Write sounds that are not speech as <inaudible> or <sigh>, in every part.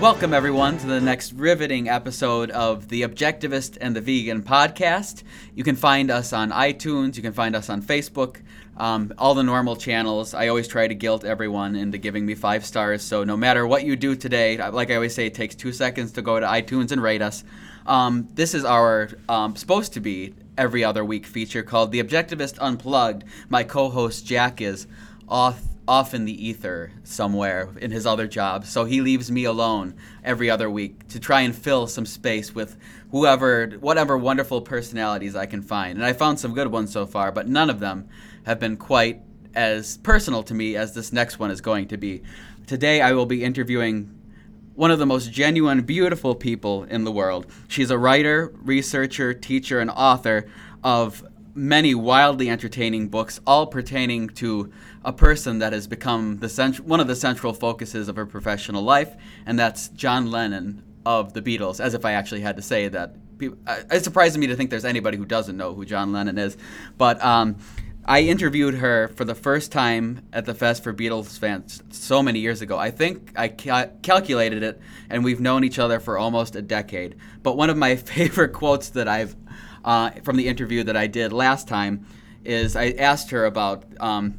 Welcome, everyone, to the next riveting episode of The Objectivist and the Vegan podcast. You can find us on iTunes, you can find us on Facebook, um, all the normal channels. I always try to guilt everyone into giving me five stars, so no matter what you do today, like I always say, it takes two seconds to go to iTunes and rate us. Um, this is our um, supposed to be every other week feature called The Objectivist Unplugged. My co host Jack is off off in the ether somewhere in his other job. So he leaves me alone every other week to try and fill some space with whoever, whatever wonderful personalities I can find. And I found some good ones so far, but none of them have been quite as personal to me as this next one is going to be. Today I will be interviewing one of the most genuine, beautiful people in the world. She's a writer, researcher, teacher, and author of many wildly entertaining books, all pertaining to a person that has become the cent- one of the central focuses of her professional life, and that's John Lennon of the Beatles. As if I actually had to say that. It surprises me to think there's anybody who doesn't know who John Lennon is, but um, I interviewed her for the first time at the Fest for Beatles fans so many years ago. I think I ca- calculated it, and we've known each other for almost a decade. But one of my <laughs> favorite quotes that I've uh, from the interview that I did last time is I asked her about um,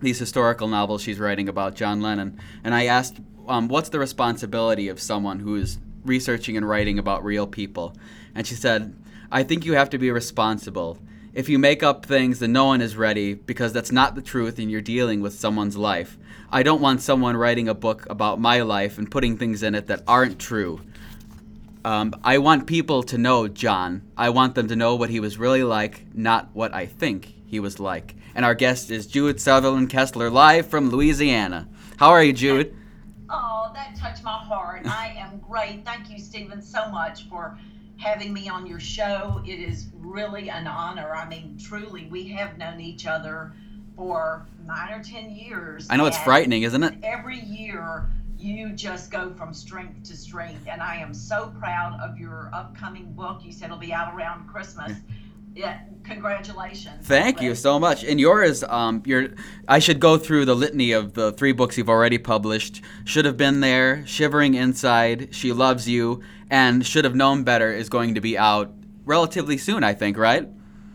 these historical novels she's writing about John Lennon, and I asked, um, "What's the responsibility of someone who is researching and writing about real people?" And she said, "I think you have to be responsible." If you make up things, then no one is ready because that's not the truth and you're dealing with someone's life. I don't want someone writing a book about my life and putting things in it that aren't true. Um, I want people to know John. I want them to know what he was really like, not what I think he was like. And our guest is Jude Southerland Kessler, live from Louisiana. How are you, Jude? Oh, that touched my heart. I am great. Thank you, Steven, so much for having me on your show. It is really an honor. I mean, truly, we have known each other for nine or ten years. I know it's frightening, isn't it? Every year you just go from strength to strength. And I am so proud of your upcoming book. You said it'll be out around Christmas. Yeah, congratulations. Thank you so much. And yours, um, your, I should go through the litany of the three books you've already published. Should have been there, Shivering Inside, She Loves You, and Should Have Known Better is going to be out relatively soon, I think, right?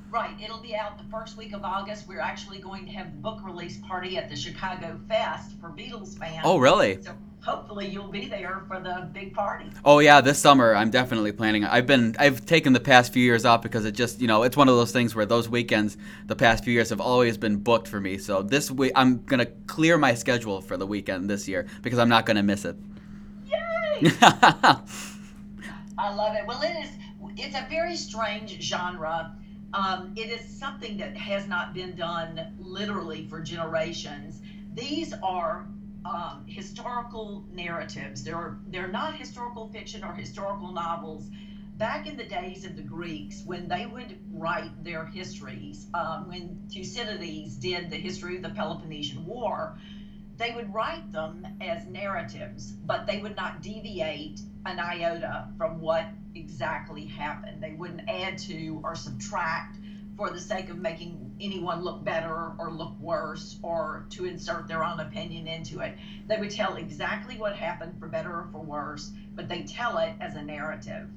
Right. It'll be out the first week of August. We're actually going to have a book release party at the Chicago Fest for Beatles fans. Oh, really? So hopefully you'll be there for the big party. Oh yeah, this summer I'm definitely planning. I've been I've taken the past few years off because it just you know it's one of those things where those weekends the past few years have always been booked for me. So this week I'm gonna clear my schedule for the weekend this year because I'm not gonna miss it. Yay! <laughs> I love it. Well, it is. It's a very strange genre. Um, it is something that has not been done literally for generations. These are um, historical narratives. They're they're not historical fiction or historical novels. Back in the days of the Greeks, when they would write their histories, um, when Thucydides did the history of the Peloponnesian War, they would write them as narratives, but they would not deviate an iota from what exactly happened. They wouldn't add to or subtract for the sake of making anyone look better or look worse or to insert their own opinion into it. They would tell exactly what happened for better or for worse, but they tell it as a narrative.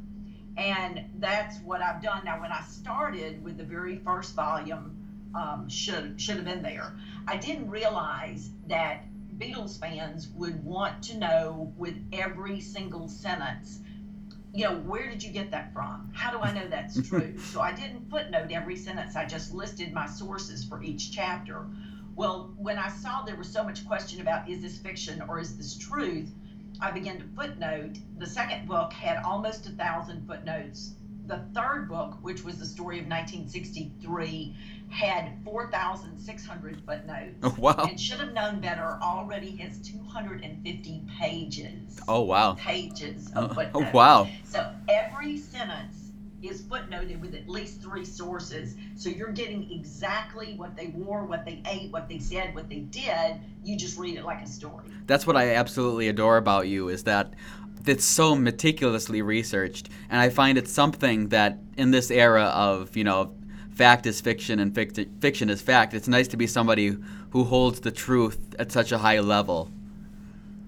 And that's what I've done. Now, when I started with the very first volume, um, should should have been there. I didn't realize that Beatles fans would want to know with every single sentence you know, where did you get that from? How do I know that's <laughs> true? so I didn't footnote every sentence, I just listed my sources for each chapter. Well, when I saw there was so much question about is this fiction or is this truth, I began to footnote. The second book had almost a thousand footnotes. The third book, which was the story of 1963, had 4,600 footnotes. Oh, <laughs> wow. And should have known better already has 250 pages. Oh, wow. Pages of oh, footnotes. Oh, <laughs> wow. So every sentence is footnoted with at least three sources. So you're getting exactly what they wore, what they ate, what they said, what they did. You just read it like a story. That's what I absolutely adore about you is that it's so meticulously researched and I find it something that in this era of, you know, fact is fiction and fict- fiction is fact. It's nice to be somebody who holds the truth at such a high level.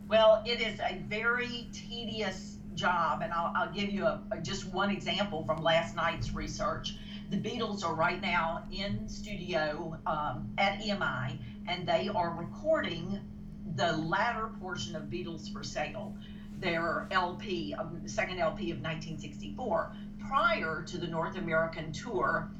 Well, it is a very tedious job, and I'll, I'll give you a, a, just one example from last night's research. The Beatles are right now in studio um, at EMI, and they are recording the latter portion of Beatles for Sale, their LP, the second LP of 1964. Prior to the North American tour,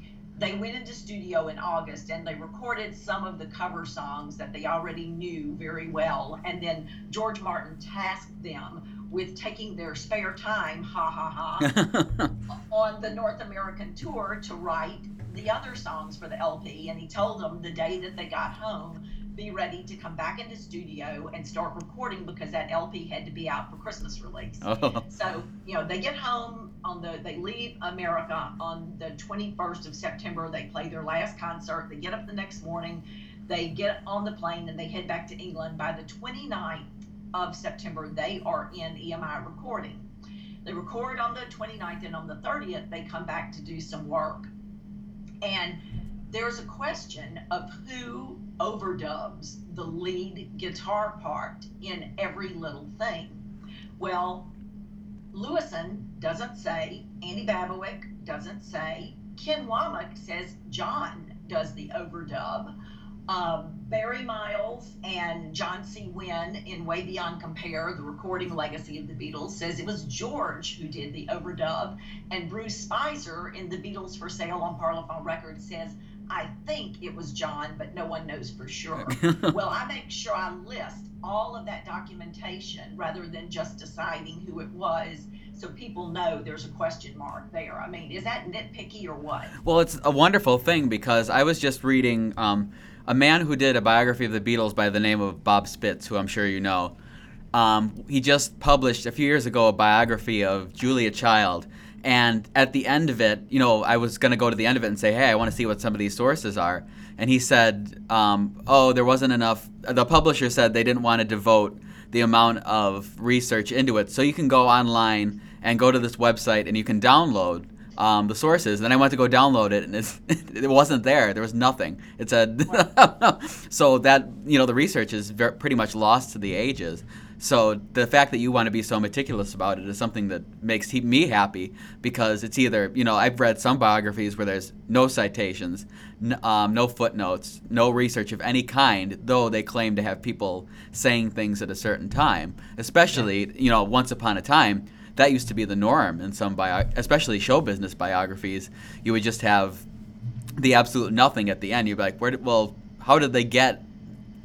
they went into studio in August and they recorded some of the cover songs that they already knew very well. And then George Martin tasked them with taking their spare time, ha ha ha, <laughs> on the North American tour to write the other songs for the LP. And he told them the day that they got home be ready to come back into studio and start recording because that LP had to be out for Christmas release. Oh. So, you know, they get home on the they leave America on the 21st of September. They play their last concert. They get up the next morning. They get on the plane and they head back to England. By the 29th of September, they are in EMI recording. They record on the 29th and on the 30th they come back to do some work. And there's a question of who overdubs the lead guitar part in every little thing. Well, Lewisohn doesn't say, Andy Babiuk doesn't say, Ken Womack says John does the overdub. Um, Barry Miles and John C. Winn in Way Beyond Compare, the recording legacy of the Beatles, says it was George who did the overdub. And Bruce Spizer in The Beatles for Sale on Parlophone Records says I think it was John, but no one knows for sure. <laughs> well, I make sure I list all of that documentation rather than just deciding who it was so people know there's a question mark there. I mean, is that nitpicky or what? Well, it's a wonderful thing because I was just reading um, a man who did a biography of the Beatles by the name of Bob Spitz, who I'm sure you know. Um, he just published a few years ago a biography of Julia Child and at the end of it, you know, I was going to go to the end of it and say, hey, I want to see what some of these sources are. And he said, um, oh, there wasn't enough. The publisher said they didn't want to devote the amount of research into it. So you can go online and go to this website and you can download um, the sources. And then I went to go download it, and <laughs> it wasn't there. There was nothing. It said <laughs> <laughs> so that you know the research is very, pretty much lost to the ages. So the fact that you want to be so meticulous about it is something that makes he, me happy because it's either you know I've read some biographies where there's no citations, n- um, no footnotes, no research of any kind, though they claim to have people saying things at a certain time. Especially you know once upon a time that used to be the norm in some bio, especially show business biographies. You would just have the absolute nothing at the end. You'd be like, where? Did, well, how did they get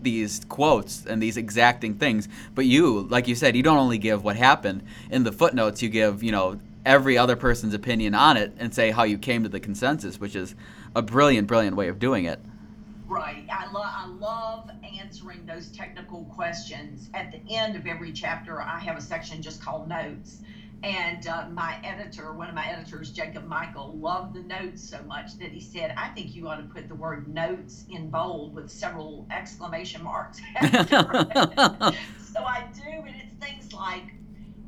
these quotes and these exacting things. But you, like you said, you don't only give what happened in the footnotes. You give, you know, every other person's opinion on it and say how you came to the consensus, which is a brilliant, brilliant way of doing it. Right. I, lo- I love answering those technical questions. At the end of every chapter, I have a section just called notes. And uh, my editor, one of my editors, Jacob Michael, loved the notes so much that he said, I think you ought to put the word notes in bold with several exclamation marks. <laughs> so I do, and it's things like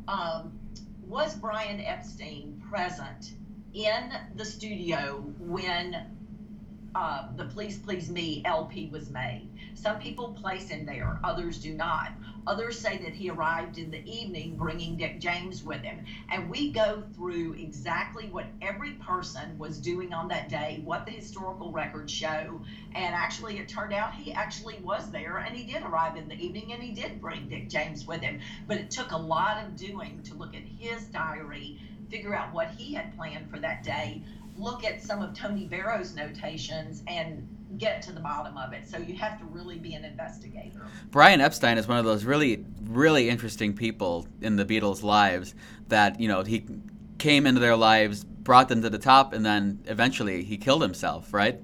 um, Was Brian Epstein present in the studio when uh, the Please Please Me LP was made? Some people place him there, others do not. Others say that he arrived in the evening bringing Dick James with him. And we go through exactly what every person was doing on that day, what the historical records show. And actually, it turned out he actually was there and he did arrive in the evening and he did bring Dick James with him. But it took a lot of doing to look at his diary, figure out what he had planned for that day, look at some of Tony Barrow's notations and get to the bottom of it. So you have to really be an investigator. Brian Epstein is one of those really, really interesting people in the Beatles' lives that, you know, he came into their lives, brought them to the top, and then eventually he killed himself, right?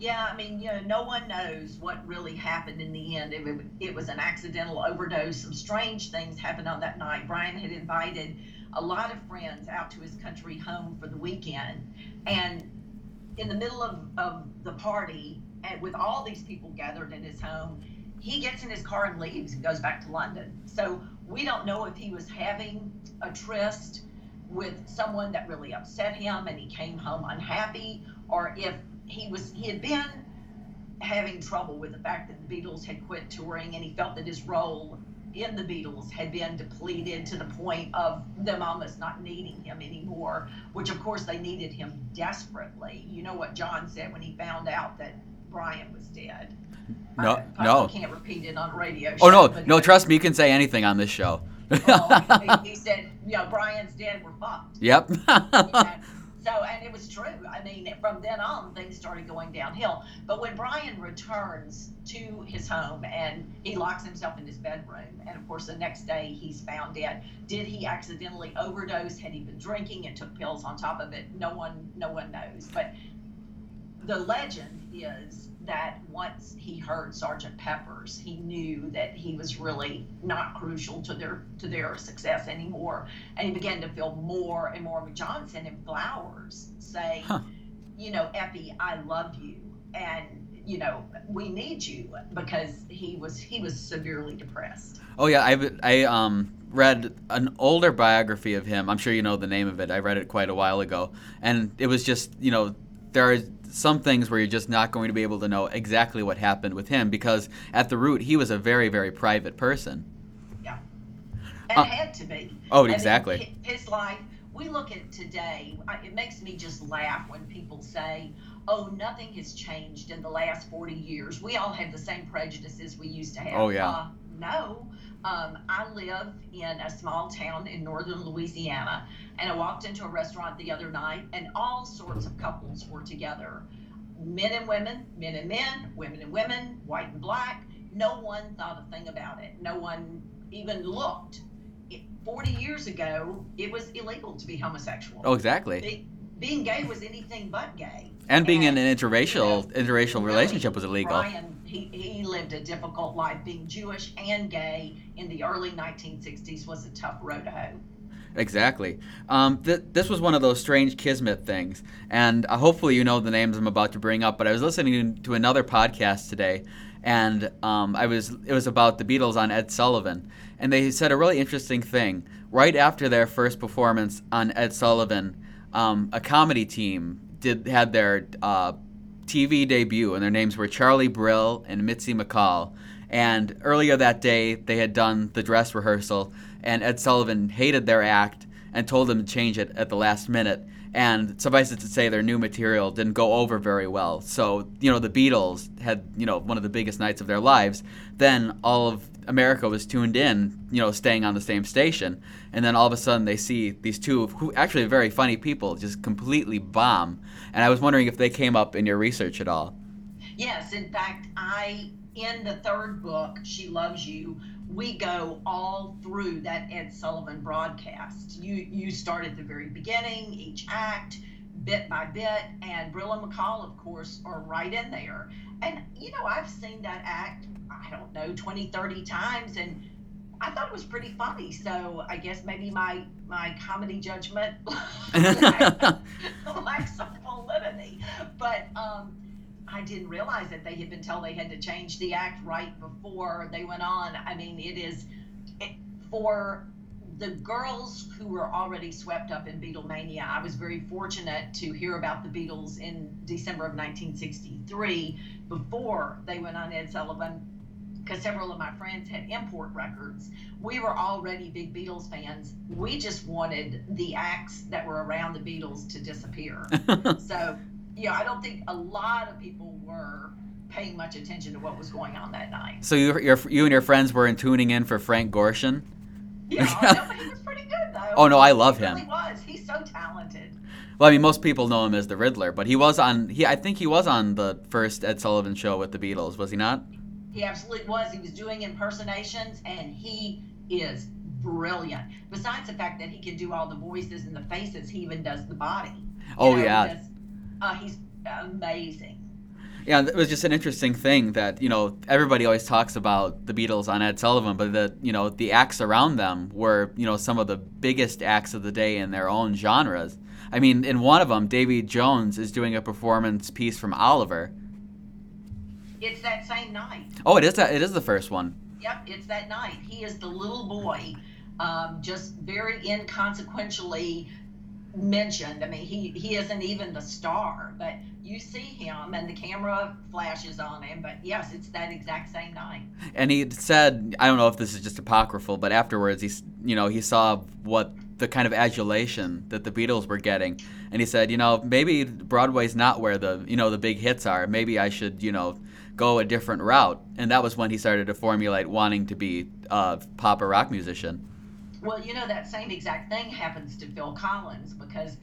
Yeah, I mean, you know, no one knows what really happened in the end. It, it was an accidental overdose. Some strange things happened on that night. Brian had invited a lot of friends out to his country home for the weekend. And in the middle of, of the party, and with all these people gathered in his home, he gets in his car and leaves and goes back to London. So we don't know if he was having a tryst with someone that really upset him and he came home unhappy, or if he was he had been having trouble with the fact that the Beatles had quit touring and he felt that his role in the Beatles had been depleted to the point of them almost not needing him anymore, which of course they needed him desperately. You know what John said when he found out that Brian was dead. No, I, no. I can't repeat it on a radio. Oh no, no. Trust me, you can say anything on this show. oh, he, he <laughs> said, you know, Brian's dead. We're fucked. Yep. So, and it was true. I mean, from then on, things started going downhill. But when Brian returns to his home and he locks himself in his bedroom, and of course, the next day he's found dead. Did he accidentally overdose? Had he been drinking and took pills on top of it? No one, no one knows. But the legend is that once he heard Sergeant Pepper's, he knew that he was really not crucial to their to their success anymore, and he began to feel more and more. John Johnson and flowers, say, Huh. "You know, Epi, I love you, and you know, we need you," because he was he was severely depressed. oh yeah, I I um read an older biography of him. I'm sure you know the name of it. I read it quite a while ago, and it was just you know there are some things where you're just not going to be able to know exactly what happened with him because at the root he was a very very private person. Yeah, and Uh, had to be. oh, I mean, exactly. hi- his life. We look at today. It makes me just laugh when people say, "Oh, nothing has changed in the last 40 years. We all have the same prejudices we used to have." Oh, yeah. Uh, no. Um, I live in a small town in northern Louisiana, and I walked into a restaurant the other night, and all sorts of couples were together men and women, men and men, women and women, white and black. No one thought a thing about it. No one even looked. It, 40 years ago, it was illegal to be homosexual. Oh, exactly. Be- being gay was anything but gay. And being in an interracial interracial relationship was illegal. Brian, he, he lived a difficult life. Being Jewish and gay in the early 1960s was a tough road to hoe. Exactly. Um, th- this was one of those strange kismet things, and uh, hopefully you know the names I'm about to bring up. But I was listening to another podcast today, and um, I was it was about the Beatles on Ed Sullivan, and they said a really interesting thing. Right after their first performance on Ed Sullivan, um, a comedy team did had their uh, TV debut, and their names were Charlie Brill and Mitzi McCall. And earlier that day, they had done the dress rehearsal, and Ed Sullivan hated their act and told them to change it at the last minute. And suffice it to say, their new material didn't go over very well. So, you know, the Beatles had, you know, one of the biggest nights of their lives. Then all of America was tuned in, you know, staying on the same station. And then all of a sudden they see these two, who actually are very funny people, just completely bomb. And I was wondering if they came up in your research at all. Yes, in fact, I in the third book, She Loves You, we go all through that Ed Sullivan broadcast. You you start at the very beginning, each act, bit by bit, and Brill and McCall, of course, are right in there. And you know, I've seen that act, I don't know, 20, 30 times and I thought it was pretty funny. So I guess maybe my my comedy judgment <laughs> <laughs> lacks some validity. But um I didn't realize that they had been told they had to change the act right before they went on. I mean, it is it, for the girls who were already swept up in Beatlemania. I was very fortunate to hear about the Beatles in December of 1963 before they went on Ed Sullivan because several of my friends had import records. We were already big Beatles fans. We just wanted the acts that were around the Beatles to disappear. <laughs> so, yeah, I don't think a lot of people were paying much attention to what was going on that night. so you, your, you and your friends weren't tuning in for Frank Gorshin? Yeah, <laughs> oh, I he was pretty good though. Oh, no, I love he him. really was. He's so talented. Well, I mean, most people know him as the Riddler, but he was on. He, I think he was on the first Ed Sullivan show with the Beatles, was he not? He absolutely was. He was doing impersonations, and he is brilliant. Besides the fact that he can do all the voices and the faces, he even does the body. You Oh know, he yeah, does- uh, he's amazing. yeah. It was just an interesting thing that you know everybody always talks about the Beatles on Ed Sullivan, but the you know the acts around them were you know some of the biggest acts of the day in their own genres. I mean, in one of them, Davy Jones is doing a performance piece from Oliver. It's that same night. Oh, it is that. It is the first one. Yep, it's that night. He is the little boy, um, just very inconsequentially mentioned. I mean, he he isn't even the star, but you see him and the camera flashes on him. But yes, it's that exact same night. And he said, I don't know if this is just apocryphal, but afterwards, he's you know he saw what the kind of adulation that the Beatles were getting, and he said, you know, maybe Broadway's not where the you know the big hits are. Maybe I should you know go a different route. And that was when he started to formulate wanting to be a pop or rock musician. Well, you know that same exact thing happens to Phil Collins because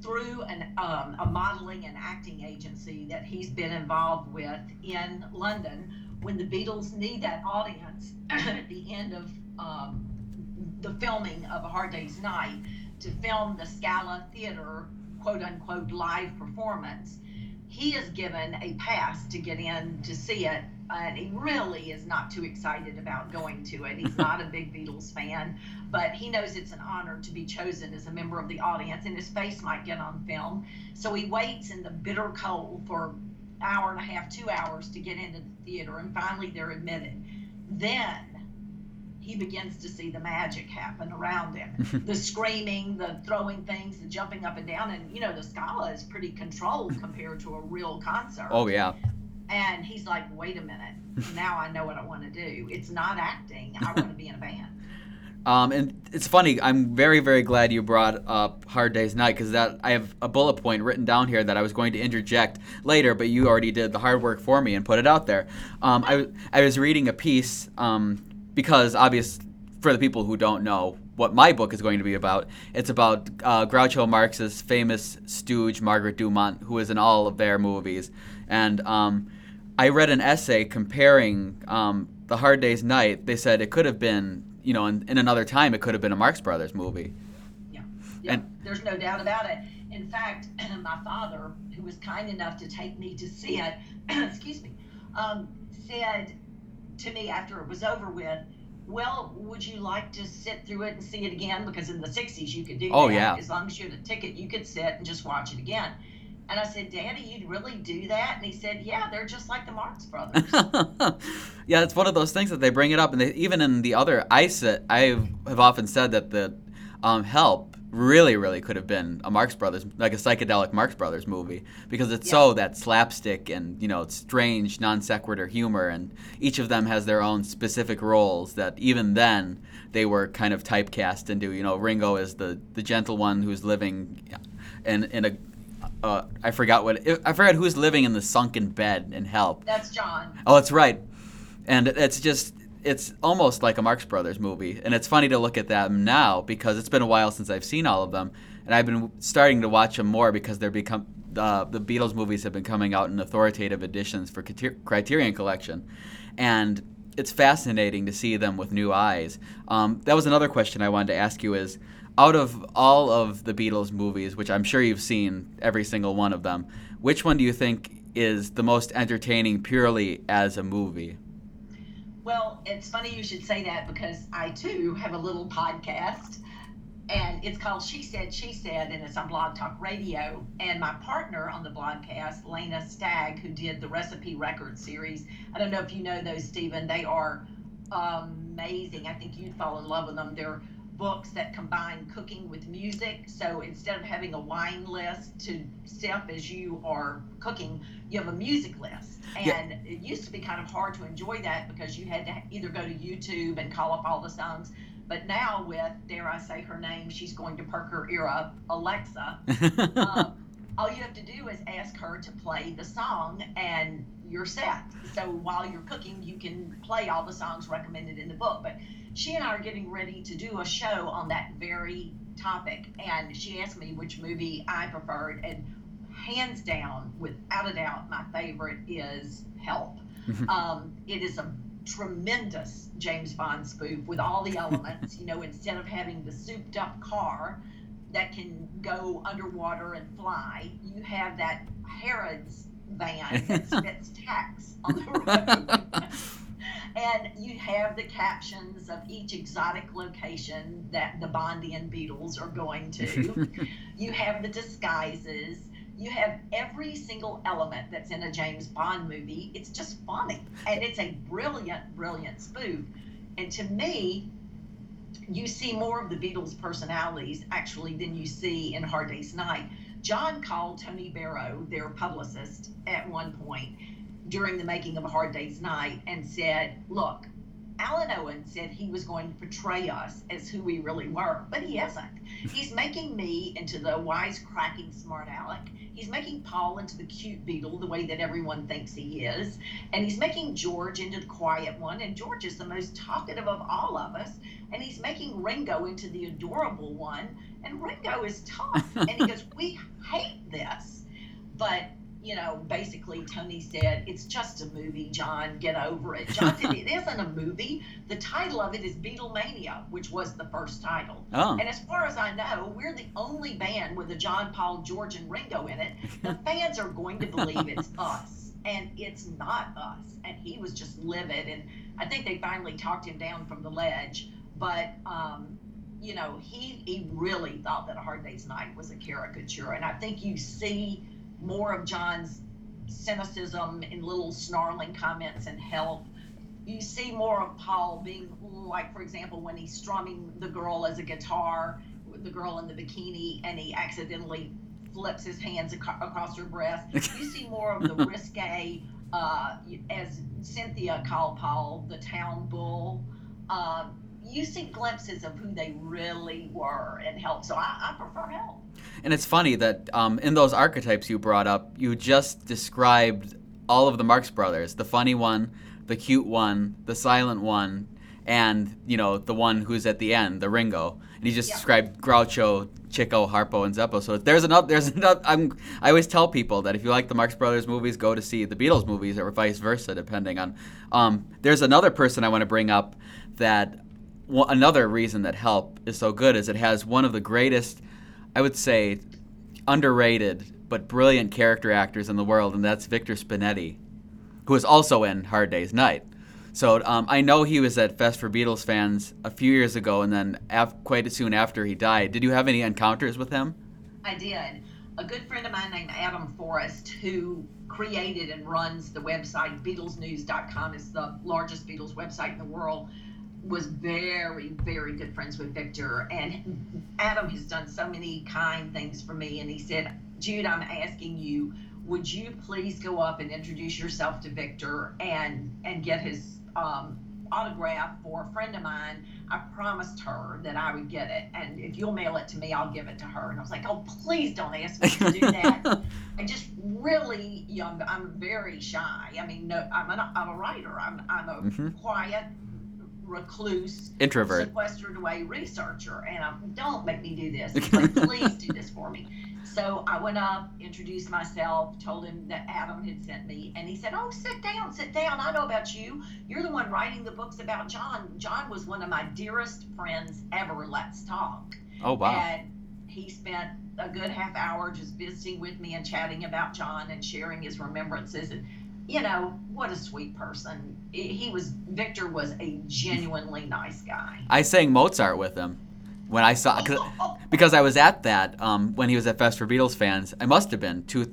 through an, um, a modeling and acting agency that he's been involved with in London, when the Beatles need that audience <clears throat> at the end of um, the filming of A Hard Day's Night to film the Scala Theater quote unquote live performance, he is given a pass to get in to see it and he really is not too excited about going to it. He's <laughs> not a big Beatles fan, but he knows it's an honor to be chosen as a member of the audience, and his face might get on film. So he waits in the bitter cold for hour and a half, two hours to get into the theater, and finally they're admitted. Then he begins to see the magic happen around him <laughs> the screaming the throwing things the jumping up and down and you know the scala is pretty controlled compared to a real concert oh yeah and he's like wait a minute now i know what i want to do it's not acting i want to be in a band <laughs> um, and it's funny. I'm very, very glad you brought up Hard Day's Night because that I have a bullet point written down here that I was going to interject later, but you already did the hard work for me and put it out there. Um, I, I was reading a piece um, because obvious for the people who don't know what my book is going to be about, it's about uh, Groucho Marx's famous stooge Margaret Dumont, who is in all of their movies, and um, I read an essay comparing um, the Hard Day's Night. They said it could have been, you know, in, in another time, it could have been a Marx Brothers movie. Yeah, yeah. And, there's no doubt about it. In fact, <clears throat> my father, who was kind enough to take me to see it, <clears throat> excuse me, um, said to me after it was over with, well, would you like to sit through it and see it again? Because in the 60s, you could do oh, that. Yeah. As long as you had a ticket, you could sit and just watch it again. And I said, Daddy, you'd really do that? And he said, Yeah, they're just like the Marx Brothers. <laughs> yeah, it's one of those things that they bring it up, and they, even in the other, I said, I have often said that the um, Help really, really could have been a Marx Brothers, like a psychedelic Marx Brothers movie, because it's yeah. so that slapstick and you know strange non sequitur humor, and each of them has their own specific roles that even then they were kind of typecast into. You know, Ringo is the the gentle one who's living in in a uh, I forgot what I forgot who's living in the sunken bed in Help. That's John. Oh, that's right, and it's just it's almost like a Marx Brothers movie, and it's funny to look at them now because it's been a while since I've seen all of them, and I've been starting to watch them more because they're become uh, the Beatles movies have been coming out in authoritative editions for Criterion Collection, and it's fascinating to see them with new eyes. Um, that was another question I wanted to ask you: is out of all of the Beatles movies, which I'm sure you've seen every single one of them, which one do you think is the most entertaining purely as a movie? Well, it's funny you should say that because I too have a little podcast and it's called She Said, She Said, and it's on Blog Talk Radio. And my partner on the blogcast, Lena Stagg, who did the Recipe Record series. I don't know if you know those, Steven. They are amazing. I think you'd fall in love with them. They're books that combine cooking with music. So instead of having a wine list to sip as you are cooking, you have a music list. And yeah. it used to be kind of hard to enjoy that because you had to either go to YouTube and call up all the songs. But now, with, dare I say her name, she's going to perk her ear up, Alexa. <laughs> um, all you have to do is ask her to play the song and you're set. So while you're cooking, you can play all the songs recommended in the book. But she and I are getting ready to do a show on that very topic. And she asked me which movie I preferred. And hands down, without a doubt, my favorite is Help. Mm-hmm. Um, it is a tremendous James Bond spoof with all the elements. <laughs> you know, instead of having the souped up car that can go underwater and fly, you have that Harrods van <laughs> that spits tacks on the road. and you have the captions of each exotic location that the Bondian Beatles are going to. <laughs> you have the disguises. You have every single element that's in a James Bond movie. It's just funny. And it's a brilliant, brilliant spoof. And to me, you see more of the Beatles' personalities actually than you see in Hard Day's Night. John called Tony Barrow, their publicist, at one point during the making of A Hard Day's Night and said, Look, Alun Owen said he was going to portray us as who we really were, but he isn't. He's making me into the wisecracking smart aleck. He's making Paul into the cute Beatle, the way that everyone thinks he is. And he's making George into the quiet one. And George is the most talkative of all of us. And he's making Ringo into the adorable one. And Ringo is tough. <laughs> and he goes, We hate this. But you know, basically Tony said, it's just a movie, John, get over it. John said, it <laughs> isn't a movie. The title of it is Beatlemania, which was the first title. Oh. And as far as I know, we're the only band with a John, Paul, George, and Ringo in it. The <laughs> fans are going to believe it's us. And it's not us. And he was just livid. And I think they finally talked him down from the ledge. But, um, you know, he, he really thought that A Hard Day's Night was a caricature. And I think you see more of John's cynicism in little snarling comments and help. You see more of Paul being like, for example, when he's strumming the girl as a guitar, the girl in the bikini, and he accidentally flips his hands ac- across her breast. <laughs> You see more of the risque, uh, as Cynthia called Paul, the town bull. Uh, you see glimpses of who they really were and help. So I, I prefer help. And it's funny that um, in those archetypes you brought up, you just described all of the Marx Brothers the funny one, the cute one, the silent one, and you know the one who's at the end, the Ringo. And you just Yeah. described Groucho, Chico, Harpo, and Zeppo. So there's another. There's another. I'm. I always tell people that if you like the Marx Brothers movies, go to see the Beatles movies, or vice versa, depending on. Um, there's another person I want to bring up that. One, another reason that Help is so good is it has one of the greatest, I would say, underrated but brilliant character actors in the world, and that's Victor Spinetti, who is also in Hard Day's Night. So um, I know he was at Fest for Beatles fans a few years ago, and then af- quite soon after he died. Did you have any encounters with him? I did. A good friend of mine named Adam Forrest, who created and runs the website BeatlesNews.com, is the largest Beatles website in the world, was very, very good friends with Victor. And Adam has done so many kind things for me. And he said, Jude, I'm asking you, would you please go up and introduce yourself to Victor and and get his um, autograph for a friend of mine? I promised her that I would get it, and if you'll mail it to me, I'll give it to her. And I was like, oh, please don't ask me to do that. <laughs> I just really, you know, I'm, very shy. I mean, no, I'm a, I'm a writer. I'm I'm a Mhm. quiet recluse Introvert. sequestered away researcher and um, don't make me do this <laughs> like, please do this for me so i went up introduced myself told him that adam had sent me and he said oh sit down sit down i know about you you're the one writing the books about john john was one of my dearest friends ever let's talk Oh wow. and he spent a good half hour just visiting with me and chatting about John and sharing his remembrances. And, you know, what a sweet person. He was, Victor was a genuinely nice guy. I sang Mozart with him when I saw cause, <laughs> because I was at that um, when he was at Fest for Beatles fans. I must have been two,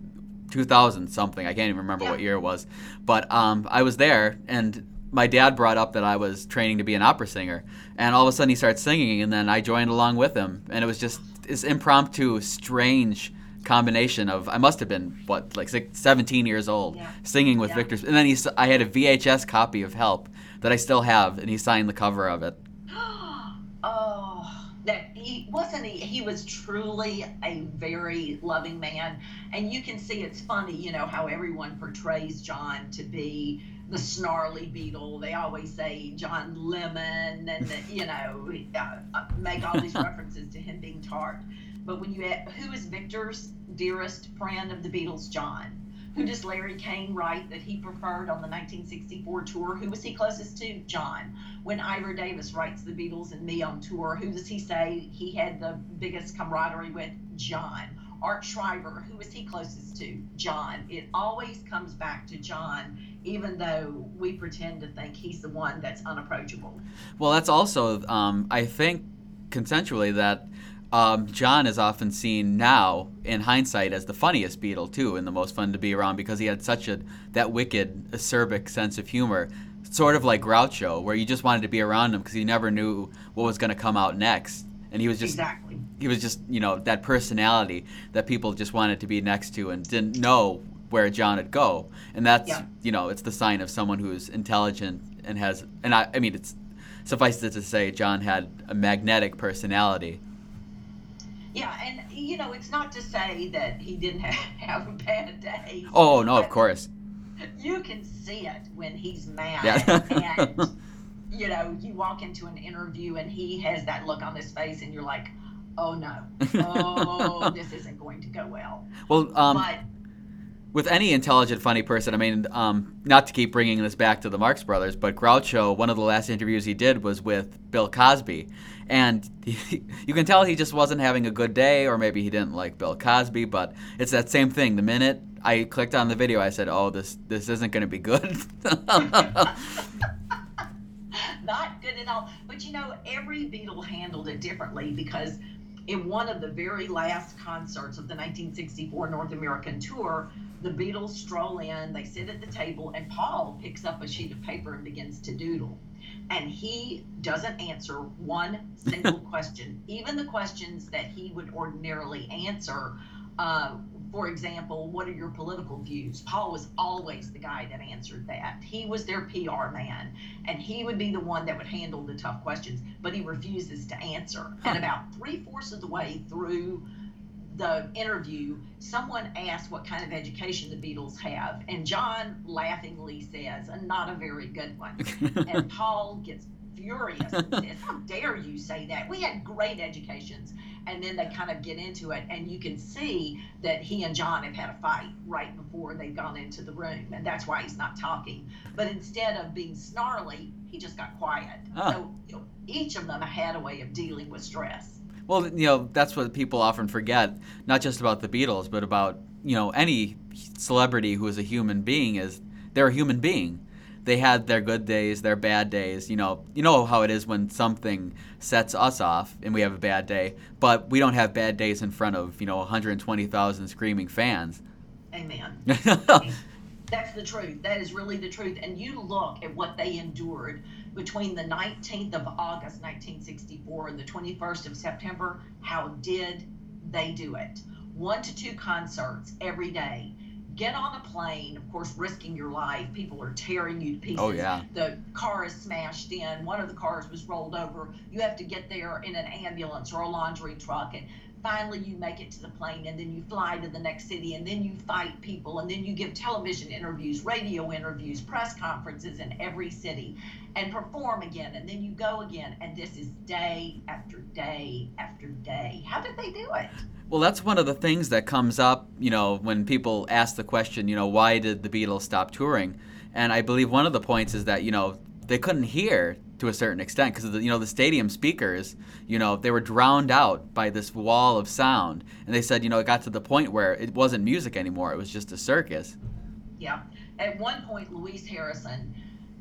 2000 something. I can't even remember what year it was, but um, I was there and my dad brought up that I was training to be an opera singer, and all of a sudden he starts singing, and then I joined along with him, and it was just this impromptu, strange combination of I must have been what like six, 17 years old Yeah. singing with Yeah. Victor, and then he I had a VHS copy of Help that I still have, and he signed the cover of it. <gasps> oh, that he wasn't he, he was truly a very loving man. And you can see it's funny, you know, how everyone portrays John to be the snarly Beatle. They always say John Lemon and, the, you know, uh, uh, make all these <laughs> references to him being tart. But when you add, who is Victor's dearest friend of the Beatles? John. Who does Larry Kane write that he preferred on the 1964 tour? Who was he closest to? John. When Ivor Davis writes the Beatles and me on tour, who does he say he had the biggest camaraderie with? John. Art Schreiber, who was he closest to? John. It always comes back to John, even though we pretend to think he's the one that's unapproachable. Well, that's also, um, I think, consensually that um, John is often seen now, in hindsight, as the funniest Beatle too, and the most fun to be around because he had such a that wicked, acerbic sense of humor. sort of like Groucho, where you just wanted to be around him because you never knew what was going to come out next, and he was just exactly. he was just you know that personality that people just wanted to be next to and didn't know where John would go, and that's Yeah. you know it's the sign of someone who's intelligent and has and I I mean it's suffice it to say John had a magnetic personality. Yeah, and you know, it's not to say that he didn't have <laughs> have a bad day. Oh no, of course. You can see it when he's mad. Yeah. and <laughs> you know, you walk into an interview and he has that look on his face, and you're like, oh no, <laughs> oh, this isn't going to go well. Well, um, but with any intelligent, funny person, I mean, um, not to keep bringing this back to the Marx Brothers, but Groucho, one of the last interviews he did was with Bill Cosby, and he, <laughs> you can tell he just wasn't having a good day, or maybe he didn't like Bill Cosby. But it's that same thing. The minute I clicked on the video, I said, "Oh, this this isn't going to be good." <laughs> not good at all. But you know, every Beatle handled it differently because in one of the very last concerts of the 1964 North American tour, the Beatles stroll in, they sit at the table, and Paul picks up a sheet of paper and begins to doodle. And he doesn't answer one single <laughs> question, even the questions that he would ordinarily answer. Uh, for example, what are your political views? Paul was always the guy that answered that. He was their PR man, and he would be the one that would handle the tough questions, but he refuses to answer. And about three fourths of the way through the interview, someone asked what kind of education the Beatles have, and John laughingly says, "Not a very good one." <laughs> and Paul gets furious and says, How dare you say that? We had great educations. And then they kind of get into it, and you can see that he and John have had a fight right before they've gone into the room, and that's why he's not talking. But instead of being snarly, he just got quiet. Ah. So you know, each of them had a way of dealing with stress. Well, you know, that's what people often forget, not just about the Beatles, but about, you know, any celebrity who is a human being is they're a human being. They had their good days, their bad days, you know. You know how it is when something sets us off and we have a bad day, but we don't have bad days in front of, you know, 120,000 screaming fans. Amen. <laughs> That's the truth. That is really the truth. And you look at what they endured between the 19th of August, 1964, and the 21st of September. How did they do it? One to two concerts every day. Get on a plane, of course, risking your life. People are tearing you to pieces. Oh, yeah. The car is smashed in. One of the cars was rolled over. You have to get there in an ambulance or a laundry truck. And finally you make it to the plane and then you fly to the next city and then you fight people and then you give television interviews radio interviews press conferences in every city and perform again and then you go again and this is day after day after day how did they do it Well, that's one of the things that comes up, you know, when people ask the question, you know, why did the Beatles stop touring? And I believe one of the points is that, you know, they couldn't hear to a certain extent because, you know, the stadium speakers, you know, they were drowned out by this wall of sound. And they said, you know, it got to the point where it wasn't music anymore, it was just a circus. yeah at one point louise harrison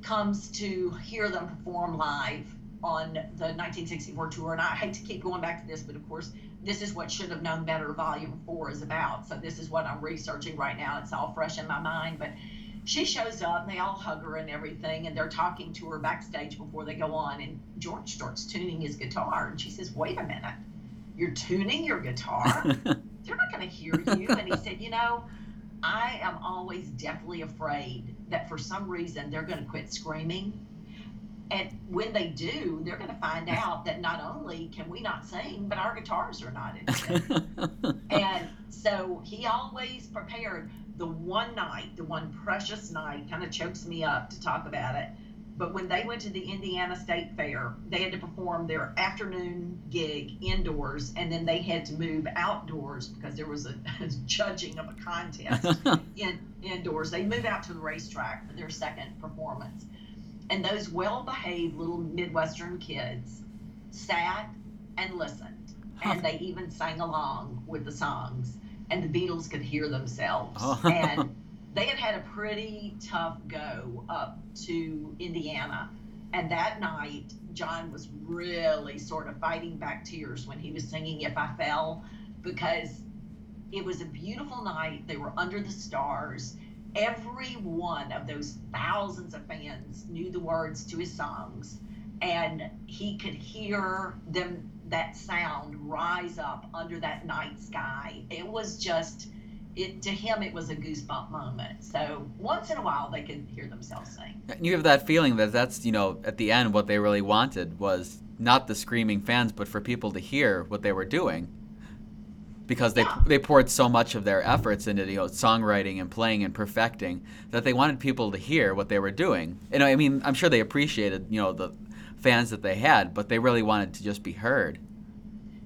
comes to hear them perform live on the 1964 tour and i hate to keep going back to this but of course this is what should have known better volume 4 is about so this is what i'm researching right now it's all fresh in my mind but she shows up and they all hug her and everything and they're talking to her backstage before they go on and george starts tuning his guitar and she says wait a minute. You're tuning your guitar? <laughs> They're not going to hear you. And he said you know i am always deathly afraid that for some reason they're going to quit screaming. And when they do they're going to find <laughs> out that not only can we not sing but our guitars are not in tune <laughs> and so he always prepared the one night, the one precious night, kind of chokes me up to talk about it. But when they went to the Indiana State Fair, they had to perform their afternoon gig indoors, and then they had to move outdoors because there was a, <laughs> a judging of a contest <laughs> in indoors. They move out to the racetrack for their second performance, and those well-behaved little Midwestern kids sat and listened, and they even sang along with the songs and the Beatles could hear themselves. Oh. <laughs> and they had had a pretty tough go up to Indiana. And that night, John was really sort of fighting back tears when he was singing If I Fell because it was a beautiful night. They were under the stars. every one of those thousands of fans knew the words to his songs and he could hear them that sound rise up under that night sky it was just it to him it was a goosebump moment so once in a while they could hear themselves sing you have that feeling that that's you know at the end what they really wanted was not the screaming fans but for people to hear what they were doing because they Yeah. they poured so much of their efforts into you know songwriting and playing and perfecting that they wanted people to hear what they were doing. And I mean, I'm sure they appreciated you know the fans that they had, but they really wanted to just be heard.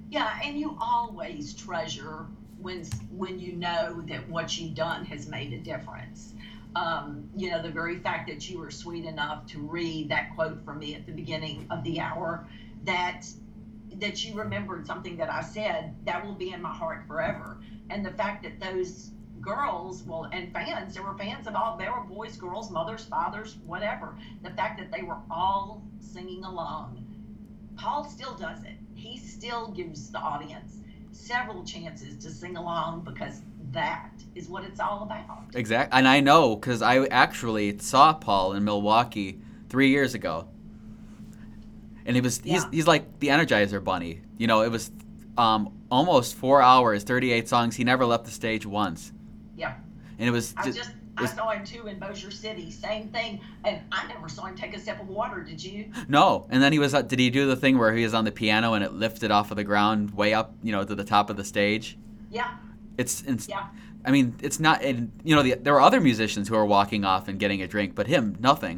Yeah, and you always treasure when when you know that what you've done has made a difference. Um, you know, the very fact that you were sweet enough to read that quote from me at the beginning of the hour, that that you remembered something that I said, that will be in my heart forever. And the fact that those girls, well, and fans, there were fans of all, there were boys, girls, mothers, fathers, whatever. The fact that they were all singing along. Paul still does it. He still gives the audience several chances to sing along because that is what it's all about. Exactly. and I know because I actually saw Paul in Milwaukee three years ago, and he was he's Yeah. he's like the Energizer Bunny. You know, it was um, almost four hours, thirty eight songs. He never left the stage once. And it was I just I saw him too in Bossier City, same thing, and I never saw him take a sip of water. Did you? no. And then he was uh, did he do the thing where he was on the piano and it lifted off of the ground way up, you know, to the top of the stage? Yeah, It's, it's yeah, I mean, it's not. And you know, the, there were other musicians who were walking off and getting a drink, but him, nothing.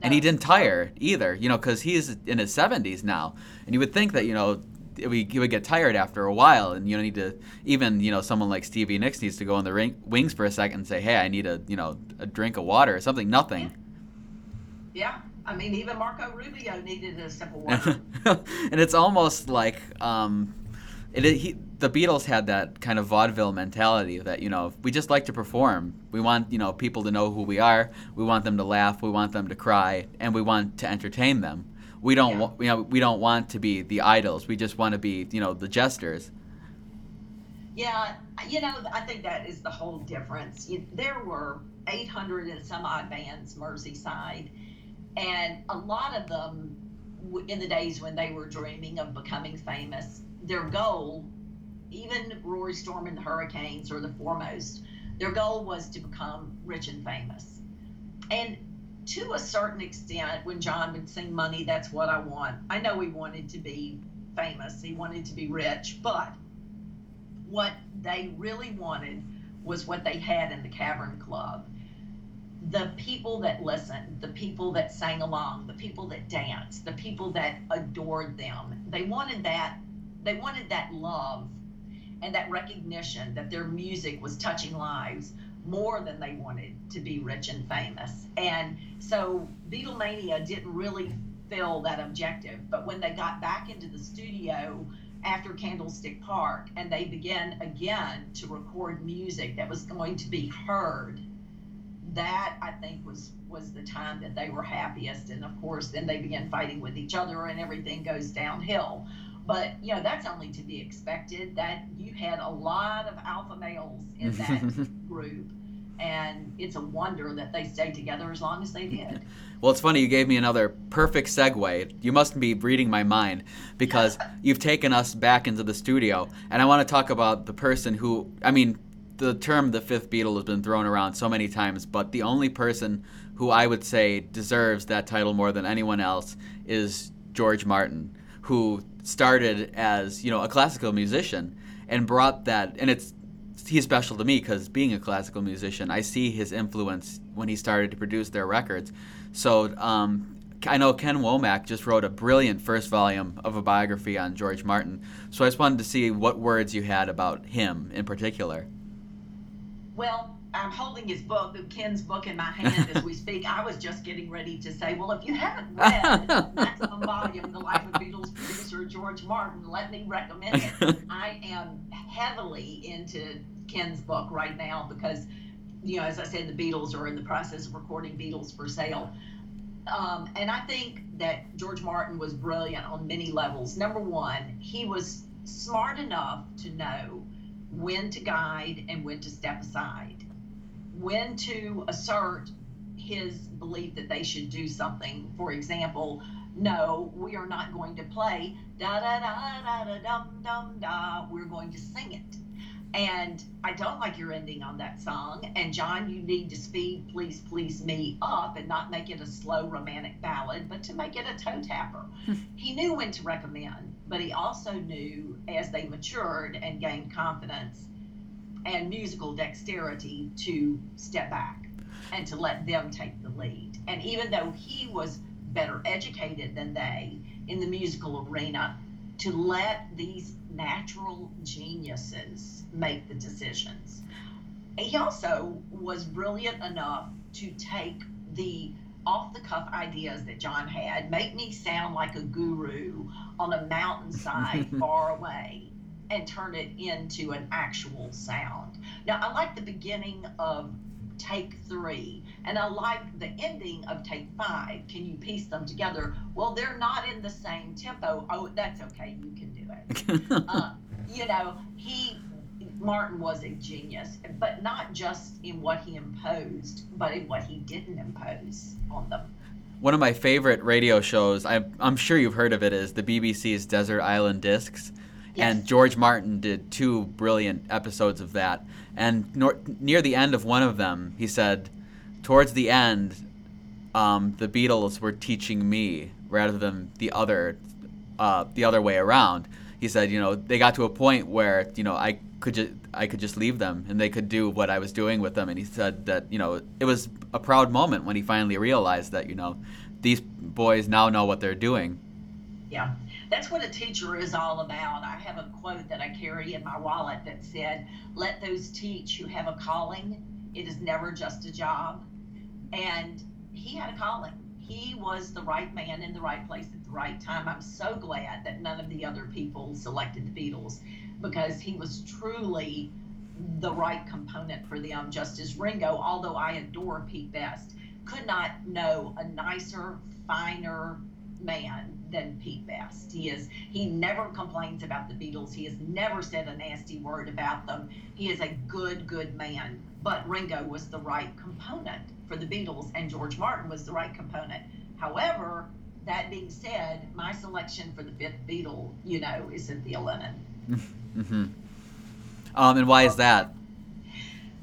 No. And he didn't tire either, you know, because he's in his 70s now. And you would think that, you know, it would- he would get tired after a while, and you know, need to even, you know, someone like Stevie Nicks needs to go in the ring, wings for a second and say, "Hey, I need a, you know, a drink of water or something." Nothing. yeah. I mean, even Marco Rubio needed a sip of <laughs> water. and it's almost like um, it, he, the Beatles had that kind of vaudeville mentality that you know we just like to perform. We want you know people to know who we are. We want them to laugh. We want them to cry, and we want to entertain them. We don't Yeah. wa- you know we don't want to be the idols. We just want to be you know the jesters. Yeah, you know, I think that is the whole difference. There were 800 and some odd bands Merseyside, and a lot of them, in the days when they were dreaming of becoming famous, their goal, even Rory Storm and the Hurricanes or the Fourmost, their goal was to become rich and famous. And to a certain extent, when John would sing Money, That's What I Want, I know he wanted to be famous, he wanted to be rich, but what they really wanted was what they had in the Cavern Club. The people that listened, the people that sang along, the people that danced, the people that adored them. They wanted that they wanted that love and that recognition that their music was touching lives more than they wanted to be rich and famous. And so Beatlemania didn't really fill that objective. But when they got back into the studio after Candlestick Park and they began again to record music that was going to be heard, that I think was was the time that they were happiest. And of course, then they began fighting with each other and everything goes downhill. But you know that's only to be expected. That you had a lot of alpha males in that <laughs> group, and it's a wonder that they stayed together as long as they did. Well, it's funny you gave me another perfect segue. You must be reading my mind because <laughs> you've taken us back into the studio, and I want to talk about the person who, I mean, the term the fifth Beatle has been thrown around so many times, but the only person who I would say deserves that title more than anyone else is George Martin, who started as, you know, a classical musician and brought that, and it's he's special to me because being a classical musician, I see his influence when he started to produce their records. So um, I know Ken Womack just wrote a brilliant first volume of a biography on George Martin. So I just wanted to see what words you had about him in particular. Well, I'm holding his book, Ken's book in my hand as we speak. I was just getting ready to say, well, if you haven't read Maximum Volume, The Life of Beatles producer George Martin, let me recommend it. <laughs> I am heavily into Ken's book right now because, you know, as I said, the Beatles are in the process of recording Beatles for sale. Um, and I think that George Martin was brilliant on many levels. Number one, he was smart enough to know when to guide and when to step aside. when to assert his belief that they should do something. For example, no, we are not going to play da da da da da dum dum da. We're going to sing it. And I don't like your ending on that song. And John, you need to speed Please Please Me up and not make it a slow romantic ballad, but to make it a toe tapper. <laughs> he knew when to recommend, but he also knew as they matured and gained confidence and musical dexterity to step back and to let them take the lead. And even though he was better educated than they in the musical arena, to let these natural geniuses make the decisions. He also was brilliant enough to take the off the cuff ideas that John had, make me sound like a guru on a mountainside <laughs> far away, and turn it into an actual sound. Now, I like the beginning of take three, and I like the ending of take five. Can you piece them together? Well, they're not in the same tempo. Oh, that's okay. You can do it. <laughs> uh, you know, he Martin was a genius, but not just in what he imposed, but in what he didn't impose on them. One of my favorite radio shows, I'm, I'm sure you've heard of it, is the BBC's Desert Island Discs. Yes. And George Martin did two brilliant episodes of that. And nor- near the end of one of them, he said, towards the end, um, the Beatles were teaching me rather than the other, uh, the other way around. He said, you know, they got to a point where you know I could just I could just leave them and they could do what I was doing with them. And he said that you know it was a proud moment when he finally realized that you know these boys now know what they're doing. Yeah, that's what a teacher is all about. I have a quote that I carry in my wallet that said, Let those teach who have a calling. It is never just a job. And he had a calling. He was the right man in the right place at the right time. I'm so glad that none of the other people selected the Beatles because he was truly the right component for them, just as Ringo, although I adore Pete Best, could not know a nicer, finer man than Pete Best. He is he never complains about the Beatles. He has never said a nasty word about them. He is a good, good man. But Ringo was the right component for the Beatles and George Martin was the right component. However, that being said, my selection for the fifth Beatle, you know, is Cynthia Lennon. <laughs> mm-hmm. Um, and why is that?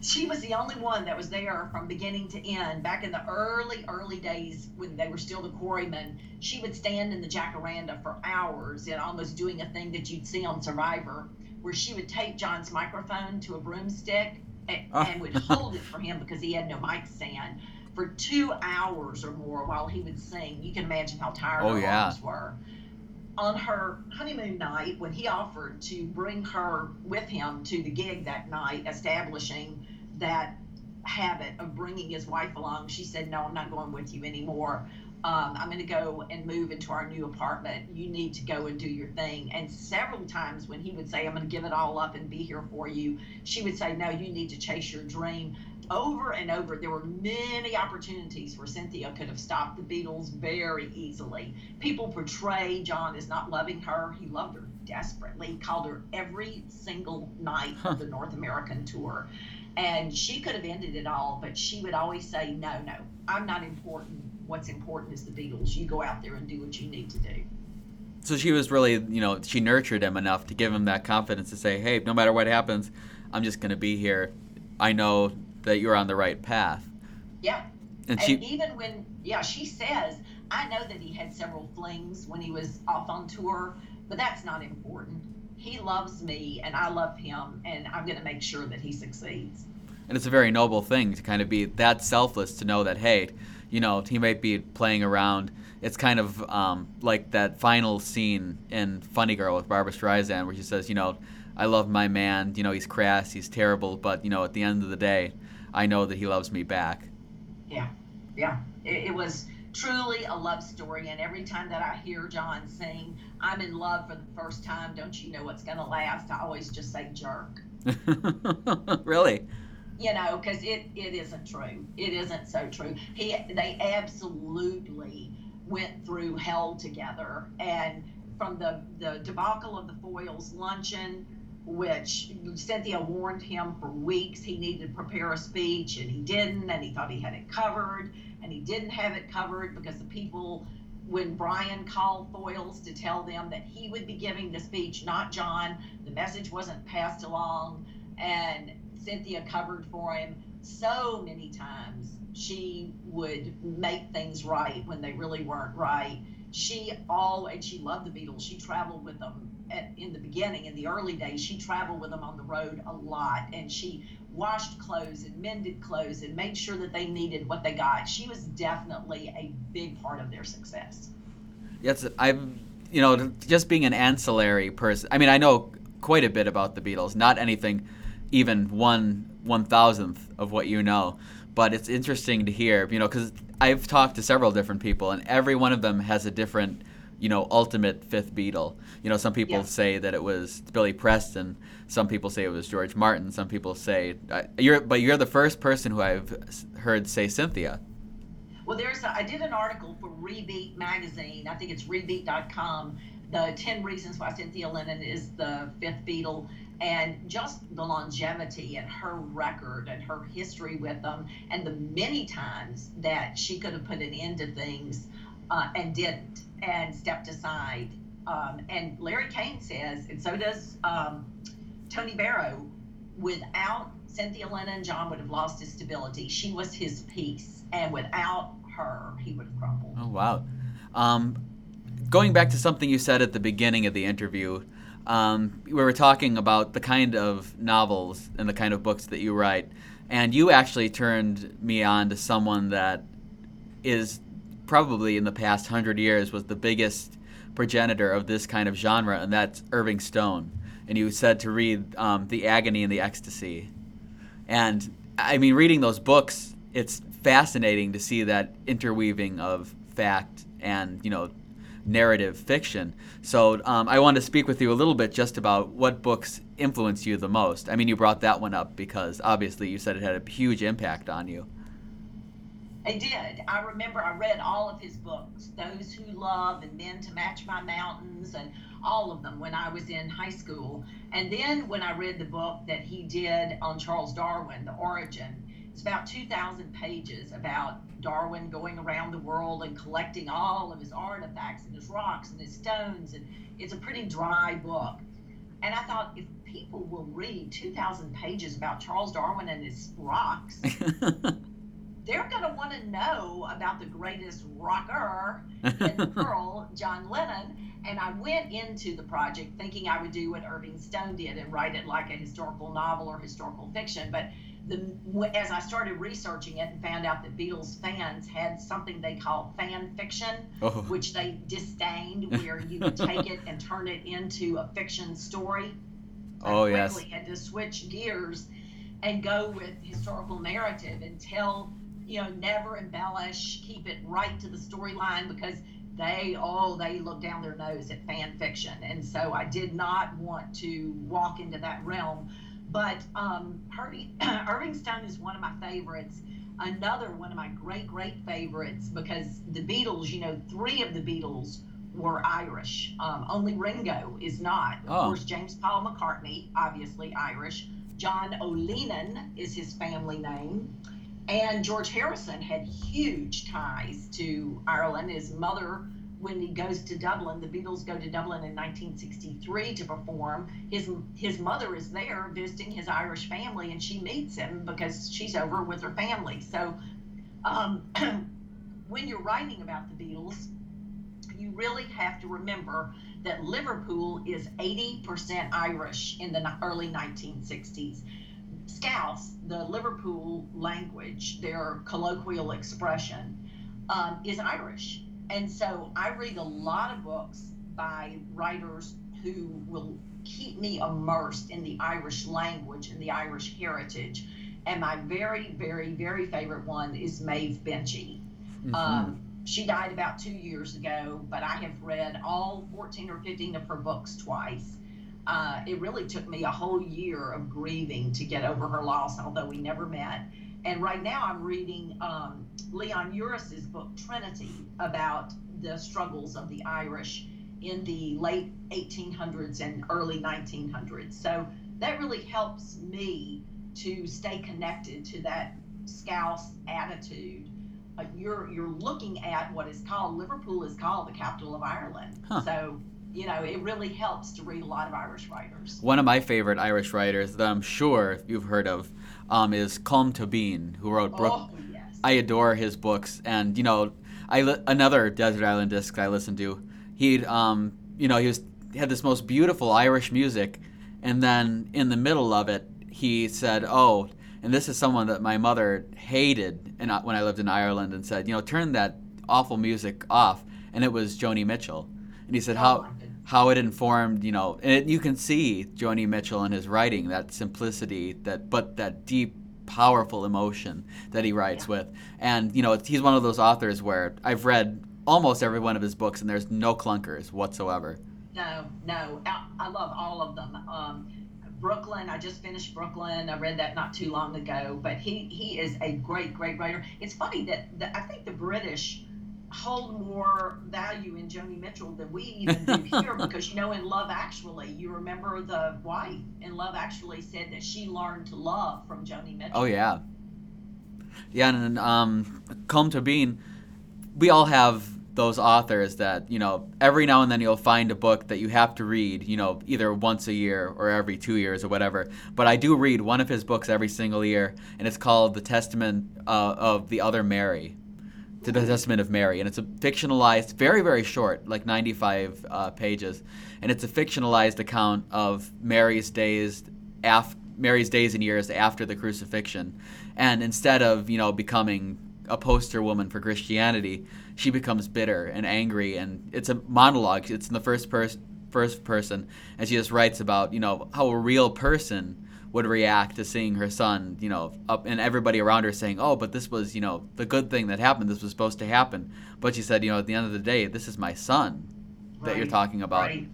She was the only one that was there from beginning to end. Back in the early, early days when they were still the quarrymen, she would stand in the jacaranda for hours and almost doing a thing that you'd see on Survivor, where she would tape John's microphone to a broomstick and, oh. and would hold it for him because he had no mic stand for two hours or more while he would sing. You can imagine how tired oh, her yeah. arms were. On her honeymoon night, when he offered to bring her with him to the gig that night, establishing that habit of bringing his wife along. She said, No, I'm not going with you anymore. Um, I'm going to go and move into our new apartment. You need to go and do your thing. And several times when he would say, I'm going to give it all up and be here for you, she would say, No, you need to chase your dream. Over and over, there were many opportunities where Cynthia could have stopped the Beatles very easily. People portray John as not loving her. He loved her desperately, he called her every single night of the North American tour and she could have ended it all, but she would always say, "No, no, I'm not important. What's important is the Beatles. You go out there and do what you need to do." So she was really, you know, she nurtured him enough to give him that confidence to say, "Hey, no matter what happens, I'm just going to be here. I know that you're on the right path." Yeah. And, and she even when yeah, she says, "I know that he had several flings when he was off on tour, but that's not important." He loves me and I love him, and I'm going to make sure that he succeeds. And it's a very noble thing to kind of be that selfless to know that, hey, you know, he might be playing around. It's kind of um, like that final scene in Funny Girl with Barbra Streisand where she says, you know, I love my man. You know, he's crass, he's terrible, but, you know, at the end of the day, I know that he loves me back. Yeah, yeah. It, it was truly a love story. And every time that I hear John sing, I'm in love for the first time, don't you know what's going to last? I always just say jerk. <laughs> really? You know, because it, it isn't true. It isn't so true. He They absolutely went through hell together. And from the, the debacle of the Foyles luncheon which Cynthia warned him for weeks he needed to prepare a speech and he didn't, and he thought he had it covered, and he didn't have it covered because the people, when Brian called Foyles to tell them that he would be giving the speech, not John, the message wasn't passed along, and Cynthia covered for him so many times. She would make things right when they really weren't right. She all and she loved the Beatles. She traveled with them at, in the beginning, in the early days, she traveled with them on the road a lot, and she washed clothes and mended clothes and made sure that they needed what they got. She was definitely a big part of their success. Yes, I'm. You know, just being an ancillary person. I mean, I know quite a bit about the Beatles. Not anything, even one one thousandth of what you know. But it's interesting to hear. You know, because I've talked to several different people, and every one of them has a different you know, ultimate fifth Beatle. You know, some people yeah. say that it was Billy Preston. Some people say it was George Martin. Some people say uh, you're, but you're the first person who I've heard say Cynthia. Well, there's a, I did an article for Rebeat magazine. I think it's rebeat.com. The 10 reasons why Cynthia Lennon is the fifth Beatle and just the longevity and her record and her history with them and the many times that she could have put an end to things uh, and didn't and stepped aside. Um, and Larry Kane says, and so does um, Tony Barrow, without Cynthia Lennon, John would have lost his stability. She was his peace, and without her, he would have crumbled. Oh, wow. Um, going back to something you said at the beginning of the interview, um, we were talking about the kind of novels and the kind of books that you write, and you actually turned me on to someone that is probably in the past hundred years was the biggest progenitor of this kind of genre, and that's Irving Stone. And you said to read um, The Agony and the Ecstasy. And I mean, reading those books, it's fascinating to see that interweaving of fact and, you know, narrative fiction. So um, I want to speak with you a little bit just about what books influence you the most. I mean, you brought that one up because obviously you said it had a huge impact on you. I did. I remember I read all of his books, Those Who Love and Men to Match My Mountains, and all of them when I was in high school. And then when I read the book that he did on Charles Darwin, The Origin, it's about 2,000 pages about Darwin going around the world and collecting all of his artifacts and his rocks and his stones. And it's a pretty dry book. And I thought, if people will read 2,000 pages about Charles Darwin and his rocks, <laughs> they're going to want to know about the greatest rocker in the <laughs> world, John Lennon. And I went into the project thinking I would do what Irving Stone did and write it like a historical novel or historical fiction. But the, as I started researching it and found out that Beatles fans had something they call fan fiction, oh. which they disdained, where you could take it and turn it into a fiction story. Oh, I yes. had to switch gears and go with historical narrative and tell you know, never embellish, keep it right to the storyline because they oh they look down their nose at fan fiction. And so i did not want to walk into that realm. But um, irving <clears throat> stone is one of my favorites. Another one of my great great favorites because the beatles you know three of the beatles were irish. Um, only ringo is not. Of oh. course james paul mccartney obviously irish. John o'lennon is his family name and George Harrison had huge ties to Ireland. His mother, when he goes to Dublin, the Beatles go to Dublin in 1963 to perform. His his mother is there visiting his Irish family, and she meets him because she's over with her family. So, um, <clears throat> when you're writing about the Beatles, you really have to remember that Liverpool is 80% Irish in the early 1960s Scouse, the Liverpool language, their colloquial expression, um, is Irish. And so I read a lot of books by writers who will keep me immersed in the Irish language and the Irish heritage. And my very, very, very favorite one is Maeve Binchy. Mm-hmm. Um, she died about two years ago, but I have read all 14 or 15 of her books twice uh, it really took me a whole year of grieving to get over her loss, although we never met. And right now I'm reading um, Leon Uris's book Trinity about the struggles of the Irish in the late 1800s and early 1900s. So that really helps me to stay connected to that Scouse attitude. Uh, you're you're looking at what is called Liverpool is called the capital of Ireland. Huh. So you know it really helps to read a lot of Irish writers. One of my favorite Irish writers that I'm sure you've heard of um, is Colm Tóibín, who wrote Brook. Oh, yes. I adore his books, and you know, I li- another Desert Island disc I listened to. He, um, you know, he was had this most beautiful Irish music, and then in the middle of it, he said, "Oh." And this is someone that my mother hated and when I lived in Ireland and said, you know, turn that awful music off. And it was Joni Mitchell. And he said, oh, how, how it informed, you know, and it, you can see Joni Mitchell in his writing, that simplicity, that but that deep, powerful emotion that he writes yeah. with. And, you know, he's one of those authors where I've read almost every one of his books and there's no clunkers whatsoever. No, no. I, love all of them. Um, Brooklyn. I just finished Brooklyn. I read that not too long ago. But he he is a great great writer. It's funny that the, I think the British hold more value in Joni Mitchell than we even do <laughs> here because you know in Love Actually, you remember the wife in Love Actually said that she learned to love from Joni Mitchell. Oh yeah. Yeah, and um, Colm Tóibín, we all have those authors that you know every now and then you'll find a book that you have to read you know either once a year or every two years or whatever but i do read one of his books every single year and it's called the testament uh, of the other mary the testament of mary and it's a fictionalized very very short like 95 uh, pages and it's a fictionalized account of mary's days af- mary's days and years after the crucifixion and instead of you know becoming a poster woman for christianity she becomes bitter and angry, and it's a monologue. It's in the first person, first person, and she just writes about you know how a real person would react to seeing her son, you know, up and everybody around her saying, "Oh, but this was, you know, the good thing that happened. This was supposed to happen." But she said, "You know, at the end of the day, this is my son that right, you're talking about." Right.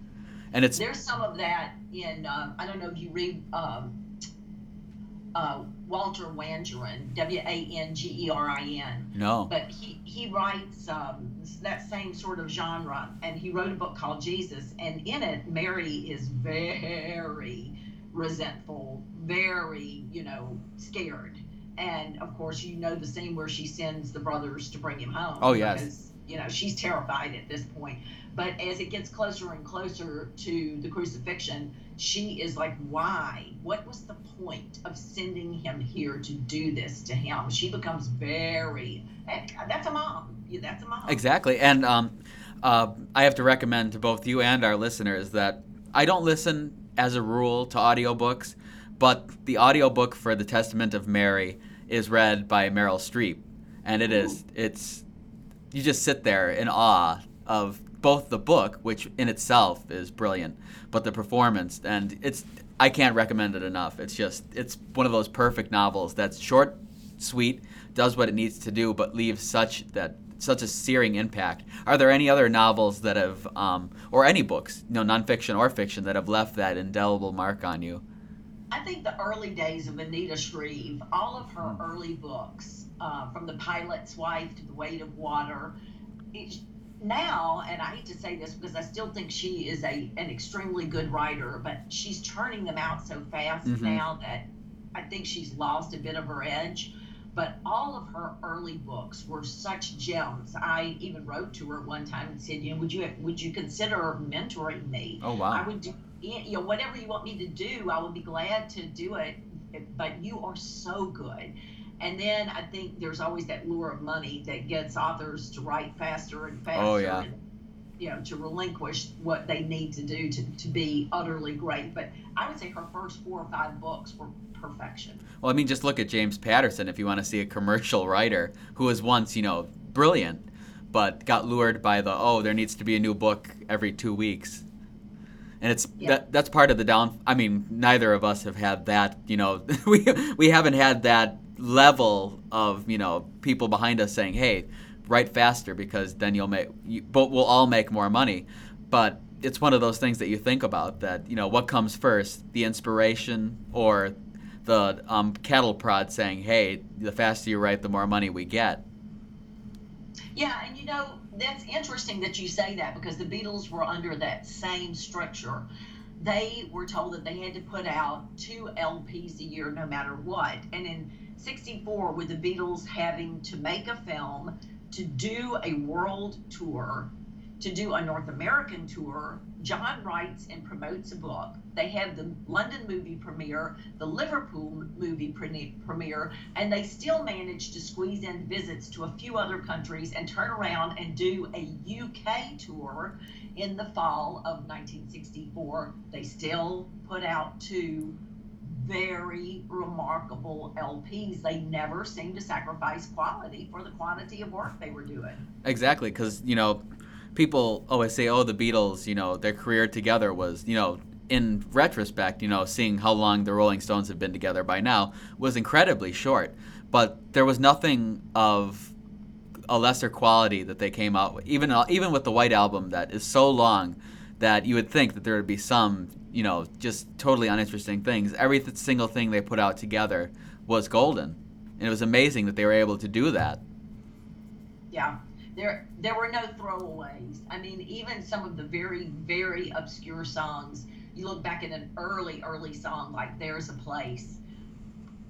And it's there's some of that in um, I don't know if you read um, uh, Walter Wangerin, W A N G E R I N. No. But he he writes um, that same sort of genre, and he wrote a book called Jesus, and in it, Mary is very resentful, very you know scared, and of course you know the scene where she sends the brothers to bring him home. Oh yes. Because, you know she's terrified at this point. But as it gets closer and closer to the crucifixion she is like why? What was the point of sending him here to do this to him? She becomes very that's a mom. That's a mom. Exactly. And um, uh, i have to recommend to both you and our listeners that i don't listen as a rule to audiobooks but the audiobook for the testament of mary is read by meryl streep. And it is it's you just sit there in awe of both the book, which in itself is brilliant, but the performance. And it's I can't recommend it enough. It's just it's one of those perfect novels that's short, sweet, does what it needs to do, but leaves such that such a searing impact. Are there any other novels that have, um, or any books, you know, nonfiction or fiction, that have left that indelible mark on you? I think the early days of Anita Shreve, all of her early books, uh, from The Pilot's Wife to The Weight of Water, it, now, and I hate to say this because I still think she is a an extremely good writer, but she's turning them out so fast mm-hmm. now that I think she's lost a bit of her edge. But all of her early books were such gems. I even wrote to her one time and said, you know, would you would you consider mentoring me? Oh wow! I would do, you know, whatever you want me to do, I would be glad to do it. But you are so good and then I think there's always that lure of money that gets authors to write faster and oh, faster. Oh, yeah. And, you know, to relinquish what they need to do to, to be utterly great. But I would say her first four or five books were perfection. Well, I mean, just look at James Patterson if you want to see a commercial writer who was once, you know, brilliant, but got lured by the, oh, there needs to be a new book every two weeks and it's yeah. that that's part of the down i mean neither of us have had that you know <laughs> we we haven't had that level of you know people behind us saying, "Hey, write faster because then you'll make, you, but we'll all make more money." But it's one of those things that you think about that you know what comes first, the inspiration or the um, cattle prod saying, "Hey, the faster you write, the more money we get." Yeah, and you know, that's interesting that you say that because the Beatles were under that same structure. They were told that they had to put out two LPs a year no matter what. And in 64, with the Beatles having to make a film, to do a world tour, to do a North American tour, John writes and promotes a book. They have the London movie premiere, the Liverpool movie premiere, and they still manage to squeeze in visits to a few other countries and turn around and do a UK tour in the fall of 1964. They still put out two very remarkable LPs. They never seemed to sacrifice quality for the quantity of work they were doing. Exactly, because, you know, people always say, "Oh, the Beatles, you know, their career together was, you know." In retrospect, you know, seeing how long the Rolling Stones have been together by now was incredibly short. But there was nothing of a lesser quality that they came out with. Even even with the White Album that is so long that you would think that there would be some, you know, just totally uninteresting things. Every single thing they put out together was golden, and it was amazing that they were able to do that. Yeah, there there were no throwaways. I mean, even some of the very very obscure songs. You look back at an early early song like "There's a Place."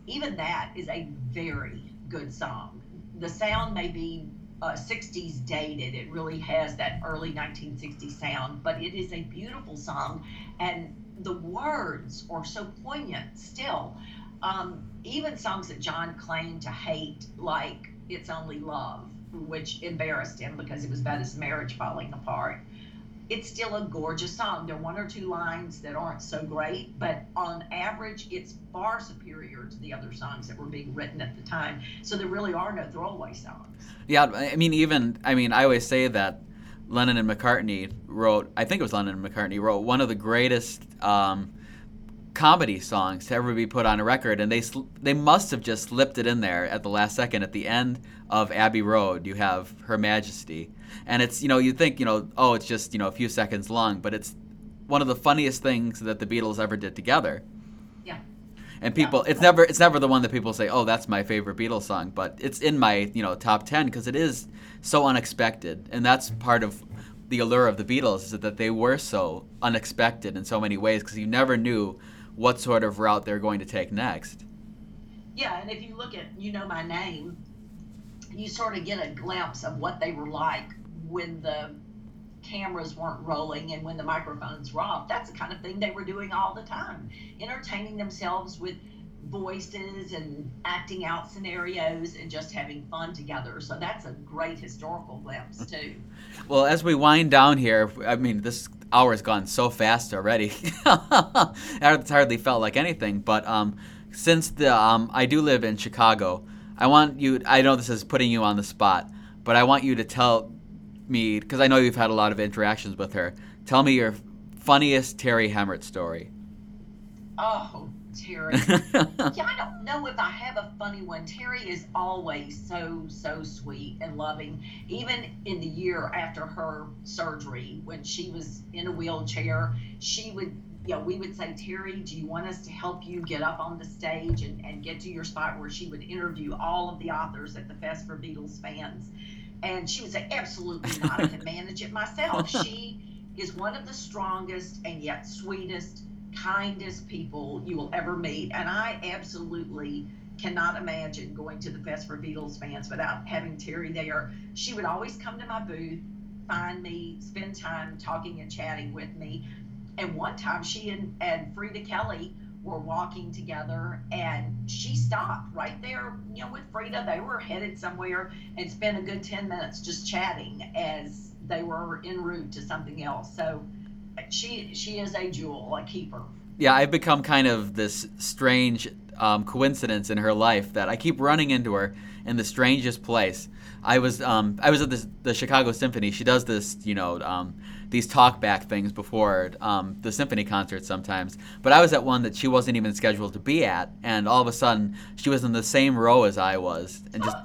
Even that is a very good song. The sound may be uh, 60s dated. It really has that early 1960s sound, but it is a beautiful song, and the words are so poignant still. Um, even songs that John claimed to hate, like "It's Only Love," which embarrassed him because it was about his marriage falling apart. It's still a gorgeous song. There are one or two lines that aren't so great, but on average, it's far superior to the other songs that were being written at the time. So there really are no throwaway songs. Yeah, I mean, even, I mean, I always say that Lennon and McCartney wrote, I think it was Lennon and McCartney wrote one of the greatest. Um, comedy songs to ever be put on a record, and they sl- they must have just slipped it in there at the last second. At the end of Abbey Road, you have Her Majesty, and it's you know you think you know oh it's just you know a few seconds long, but it's one of the funniest things that the Beatles ever did together. Yeah. And people, yeah. it's never it's never the one that people say oh that's my favorite Beatles song, but it's in my you know top ten because it is so unexpected, and that's part of the allure of the Beatles is that they were so unexpected in so many ways because you never knew what sort of route they're going to take next. Yeah, and if you look at You Know My Name, you sort of get a glimpse of what they were like when the cameras weren't rolling and when the microphones were off. That's the kind of thing they were doing all the time, entertaining themselves with voices and acting out scenarios and just having fun together. So that's a great historical glimpse too. <laughs> Well, as we wind down here, I mean, this hour's gone so fast already. <laughs> it's hardly felt like anything. But um, since the um, I do live in Chicago, I want you. I know this is putting you on the spot, but I want you to tell me because I know you've had a lot of interactions with her. Tell me your funniest Terri Hemmert story. Oh Terri. <laughs> yeah, I don't know if I have a funny one. Terri is always so, so sweet and loving. Even in the year after her surgery, when she was in a wheelchair, she would, you know, we would say, Terri, do you want us to help you get up on the stage and, and get to your spot where she would interview all of the authors at the Fest for Beatles fans? And she would say, absolutely not. I can manage it myself. <laughs> She is one of the strongest and yet sweetest kindest people you will ever meet. And I absolutely cannot imagine going to the Fest for Beatles fans without having Terri there. She would always come to my booth, find me, spend time talking and chatting with me. And one time she and, and Freda Kelly were walking together and she stopped right there, you know, with Freda. They were headed somewhere and spent a good 10 minutes just chatting as they were en route to something else. So she she is a jewel, a keeper. Yeah, I've become kind of this strange um, coincidence in her life that I keep running into her in the strangest place. I was um, I was at the Chicago Symphony. She does this, you know, um, these talkback things before um, the symphony concerts sometimes. But I was at one that she wasn't even scheduled to be at, and all of a sudden she was in the same row as I was, and just.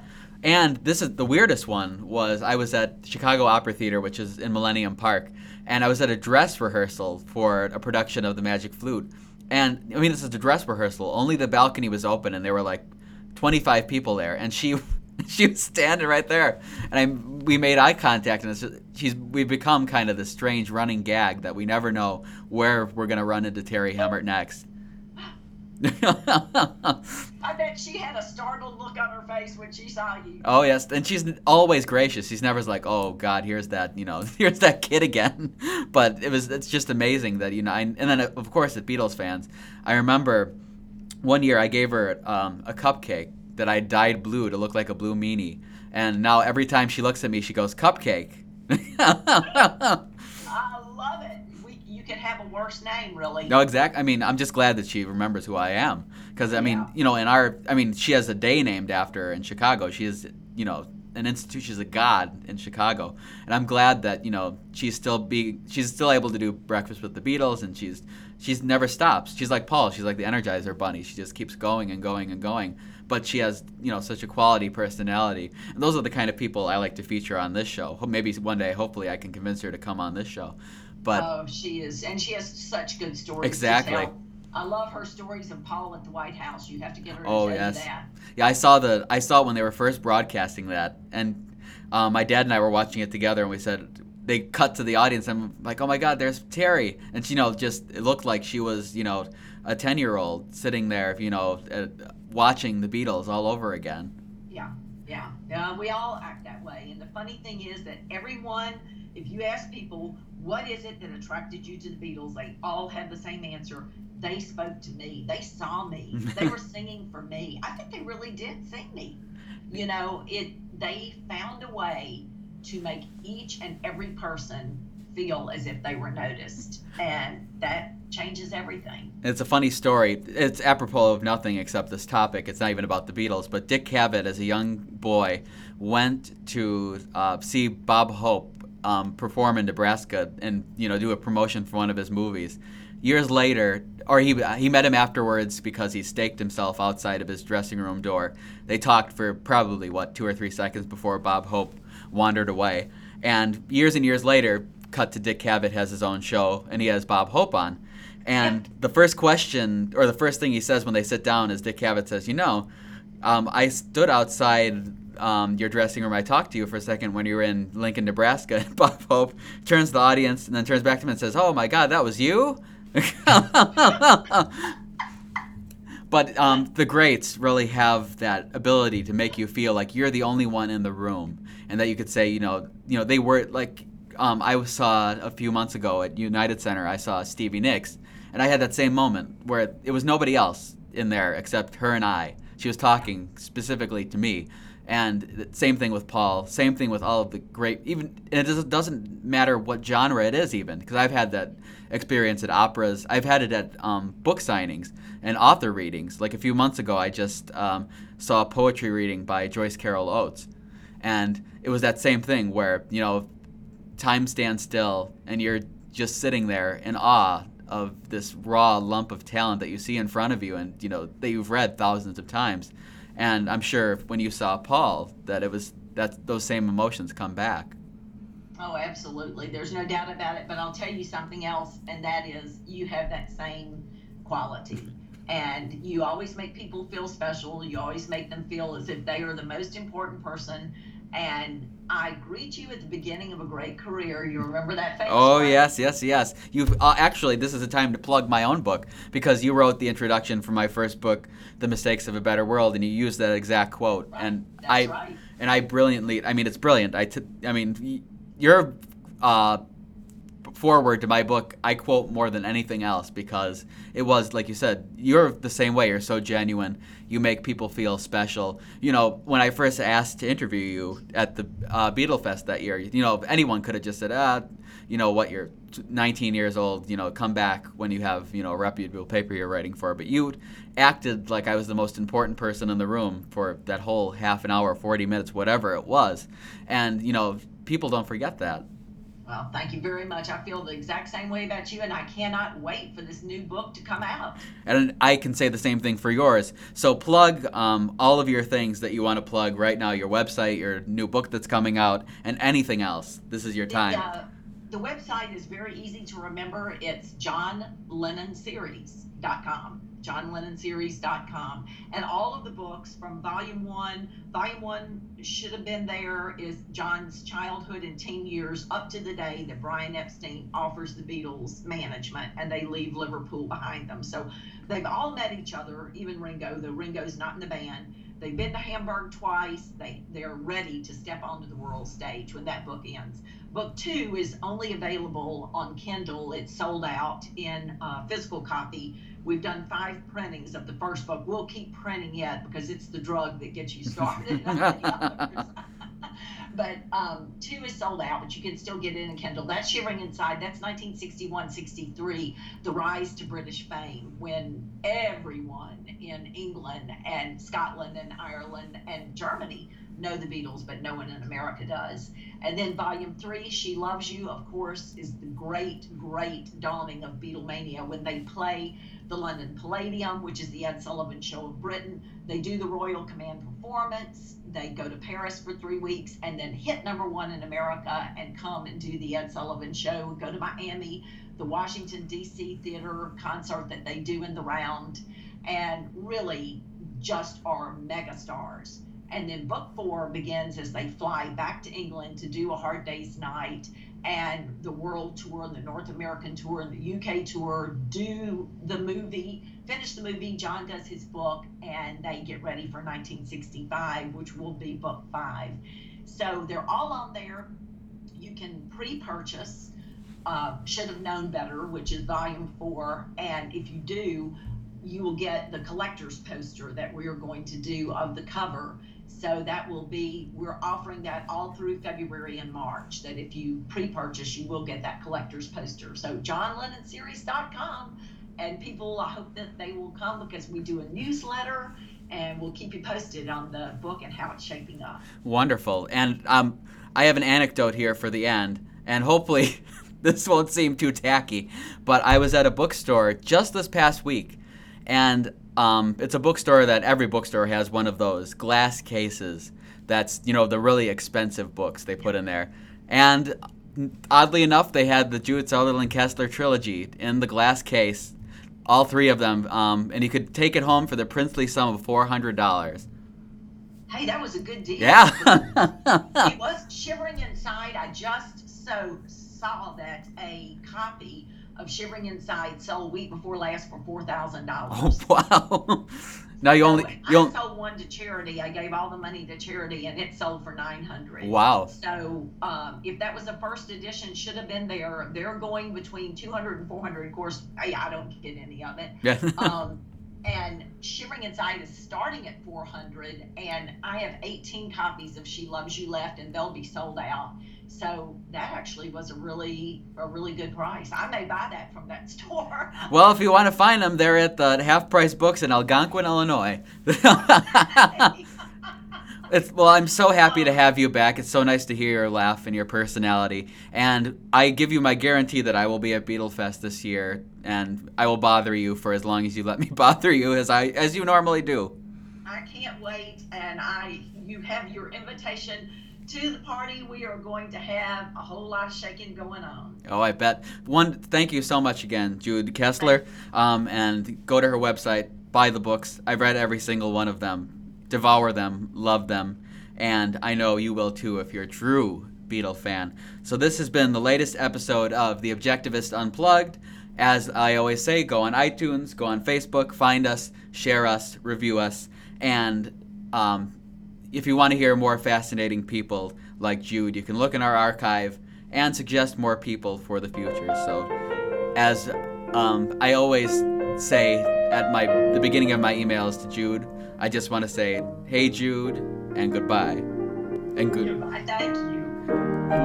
And this is the weirdest one was I was at Chicago Opera Theater, which is in Millennium Park, and I was at a dress rehearsal for a production of The Magic Flute. And I mean, this is a dress rehearsal. Only the balcony was open, and there were like 25 people there. And she <laughs> she was standing right there, and I we made eye contact, and just, she's we've become kind of this strange running gag that we never know where we're gonna run into Terri Hemmert next. <laughs> I bet she had a startled look on her face when she saw you. Oh yes, and she's always gracious. She's never like, "Oh God, here's that you know, <laughs> here's that kid again." <laughs> but it was it's just amazing that you know, I, and then of course the Beatles fans. I remember one year I gave her um, a cupcake that I dyed blue to look like a blue meanie, and now every time she looks at me, she goes, "Cupcake." I love it. We, you could have a worse name, really. No, exactly. I mean, I'm just glad that she remembers who I am, because I mean, Yeah. you know, in our, I mean, she has a day named after her in Chicago. She is, you know, an institution. She's a god in Chicago, and I'm glad that you know she's still be, she's still able to do breakfast with the Beatles, and she's she's never stops. She's like Paul. She's like the Energizer Bunny. She just keeps going and going and going. But she has, you know, such a quality personality, and those are the kind of people I like to feature on this show. Maybe one day, hopefully, I can convince her to come on this show. But oh, she is, and she has such good stories. to Exactly. I love her stories of Paul at the White House. You have to get her to Oh, tell yes. you that. Yeah, I saw the I saw it when they were first broadcasting that, and um, my dad and I were watching it together, and we said they cut to the audience. and I'm like, oh my God, there's Terri, and she, you know, just it looked like she was, you know, a ten year old sitting there, you know, uh, watching the Beatles all over again. Yeah, yeah, yeah. We all act that way. And the funny thing is that everyone, if you ask people, what is it that attracted you to the Beatles, they all have the same answer. They spoke to me. They saw me. They <laughs> were singing for me. I think they really did sing me. You know, it. They found a way to make each and every person feel as if they were noticed, and that changes everything. It's a funny story. It's apropos of nothing except this topic. It's not even about the Beatles. But Dick Cavett, as a young boy, went to uh, see Bob Hope um, perform in Nebraska and you know do a promotion for one of his movies. Years later, or he he met him afterwards because he staked himself outside of his dressing room door. They talked for probably what two or three seconds before Bob Hope wandered away. And years and years later, cut to Dick Cavett has his own show and he has Bob Hope on. And the first question, or the first thing he says when they sit down, is Dick Cavett says, "You know, um, I stood outside um, your dressing room. I talked to you for a second when you were in Lincoln, Nebraska." <laughs> Bob Hope turns to the audience and then turns back to him and says, "Oh my God, that was you." <laughs> but um, the greats really have that ability to make you feel like you're the only one in the room, and that you could say, you know, you know, they were like. Um, I saw a few months ago at United Center. I saw Stevie Nicks, and I had that same moment where it was nobody else in there except her and I. She was talking specifically to me, and same thing with Paul. Same thing with all of the great. Even it doesn't- doesn't matter what genre it is, even because I've had that experience at operas. I've had it at um, book signings and author readings. Like a few months ago, I just um, saw a poetry reading by Joyce Carol Oates, and it was that same thing where you know time stands still and you're just sitting there in awe of this raw lump of talent that you see in front of you and you know that you've read thousands of times and i'm sure when you saw paul that it was that those same emotions come back Oh, absolutely. There's no doubt about it. But I'll tell you something else, and that is you have that same quality. And you always make people feel special. You always make them feel as if they are the most important person. And I greet you at the beginning of a great career. You remember that famous oh line? yes yes yes you've uh, actually this is a time to plug my own book because you wrote the introduction for my first book the mistakes of a better world and you used that exact quote Right. and That's i right. and I brilliantly. I mean, it's brilliant. I, t- I mean, your uh, foreword to my book, I quote more than anything else because it was like you said. You're the same way. You're so genuine. You make people feel special. You know, when I first asked to interview you at the uh, Beatle Fest that year, you know, anyone could have just said, ah, you know what, you're 19 years old. You know, come back when you have you know a reputable paper you're writing for. But you acted like I was the most important person in the room for that whole half an hour, 40 minutes, whatever it was. And, you know, people don't forget that. Well, thank you very much. I feel the exact same way about you, and I cannot wait for this new book to come out. And I can say the same thing for yours. So plug um, all of your things that you want to plug right now your website, your new book that's coming out, and anything else. This is your The, time. uh, the website is very easy to remember. It's johnlennonseries.com johnlennonseries.com and all of the books from volume one volume one should have been there is john's childhood and teen years up to the day that brian epstein offers the beatles management and they leave liverpool behind them. So they've all met each other even ringo though ringo's not in the band. They've been to hamburg twice. They they're ready to step onto the world stage when that book ends book two is only available on kindle it's sold out in uh, physical copy We've done five printings of the first book. We'll keep printing it because it's the drug that gets you started. <laughs> <laughs> but um, two is sold out, but you can still get it in a Kindle. That's Shivering Inside. That's 1961 63, the rise to British fame when everyone in England and Scotland and Ireland and Germany know the Beatles, but no one in America does. And then volume three, She Loves You, of course, is the great, great dawning of Beatlemania when they play the London Palladium, which is the Ed Sullivan Show of Britain. They do the Royal Command performance. They go to Paris for three weeks and then hit number one in America and come and do the Ed Sullivan Show. Go to Miami, the Washington, D.C. theater concert that they do in the round, and really just are mega stars. And then book four begins as they fly back to England to do a Hard Day's Night and the world tour and the North American tour and the UK tour do the movie, finish the movie. John does his book, and they get ready for 1965, which will be book five. So they're all on there. You can pre purchase. Uh, should have known better, which is volume four. And if you do, you will get the collector's poster that we are going to do of the cover so that will be, we're offering that all through February and March. That if you pre purchase, you will get that collector's poster. So, johnlennonseries.com. And people, I hope that they will come because we do a newsletter and we'll keep you posted on the book and how it's shaping up. Wonderful. And um, I have an anecdote here for the end, and hopefully <laughs> this won't seem too tacky, but I was at a bookstore just this past week, and um, it's a bookstore that every bookstore has one of those glass cases. That's you know the really expensive books they put in there, and oddly enough, they had the Jude Southerland Kessler trilogy in the glass case, all three of them, um, and you could take it home for the princely sum of four hundred dollars. Hey, that was a good deal. Yeah. <laughs> it was shivering inside. I just so saw that a copy of Shivering Inside sold week before last for four thousand dollars. Oh <laughs> wow! now you so only you I only... sold one to charity. I gave all the money to charity, and it sold for nine hundred. Wow! So um, if that was the first edition, should have been there. They're going between 200 and 400. Of course, I, I don't get any of it. Yeah. <laughs> um, <laughs> and Shivering Inside is starting at 400, and I have 18 copies of She Loves You left, and they'll be sold out. So that actually was a really a really good price. I may buy that from that <laughs> store. well, if you want to find them, they're at the Half Price Books in Algonquin, Illinois. <laughs> It's, well, I'm so happy to have you back. It's so nice to hear your laugh and your personality. And I give you my guarantee that I will be at Beatlefest this year, and I will bother you for as long as you let me <laughs> bother you, as I as you normally do. I can't wait, and I you have your invitation to the party. We are going to have a whole lot of shaking going on. Oh, I bet. One, thank you so much again, Jude Kessler. Um, and go to her website, buy the books. I've read every single one of them, devour them, love them, and I know you will too if you're a true Beatle fan. So this has been the latest episode of The Objectivist Unplugged. As I always say, go on iTunes, go on Facebook, find us, share us, review us, and um, if you want to hear more fascinating people like Jude, you can look in our archive and suggest more people for the future. So, as um, I always say at my the beginning of my emails to Jude, I just want to say, "Hey Jude," and goodbye, and good. Goodbye. Thank you.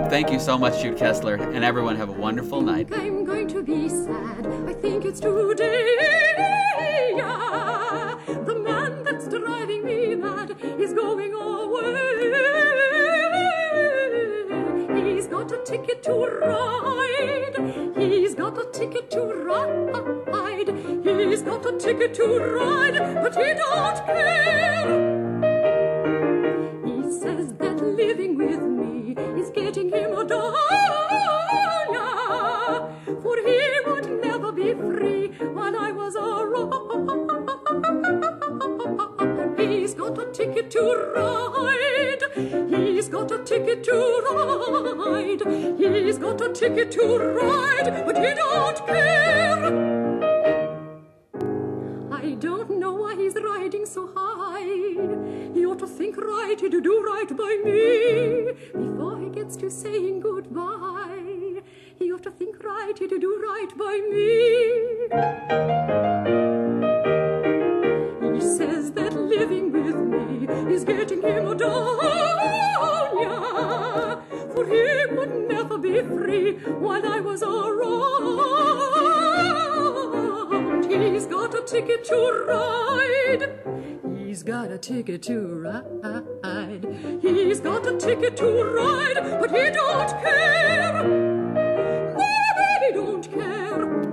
Thank you so much, Jude Kessler, and everyone have a wonderful night. I'm going to be sad. I think it's today. He's going away. He's got a ticket to ride. He's got a ticket to ride. He's got a ticket to ride, but he don't care. He says that living with me is getting him a dog, for he would never be free when I was a ticket to ride. He's got a ticket to ride. He's got a ticket to ride, but he don't care. I don't know why he's riding so high. He ought to think right to do right by me before he gets to saying goodbye. He ought to think right to do right by me. He says that living with me is getting him a yeah. For he could never be free while I was around. He's got a ticket to ride. He's got a ticket to ride. He's got a ticket to ride, but he don't care. No, baby, don't care.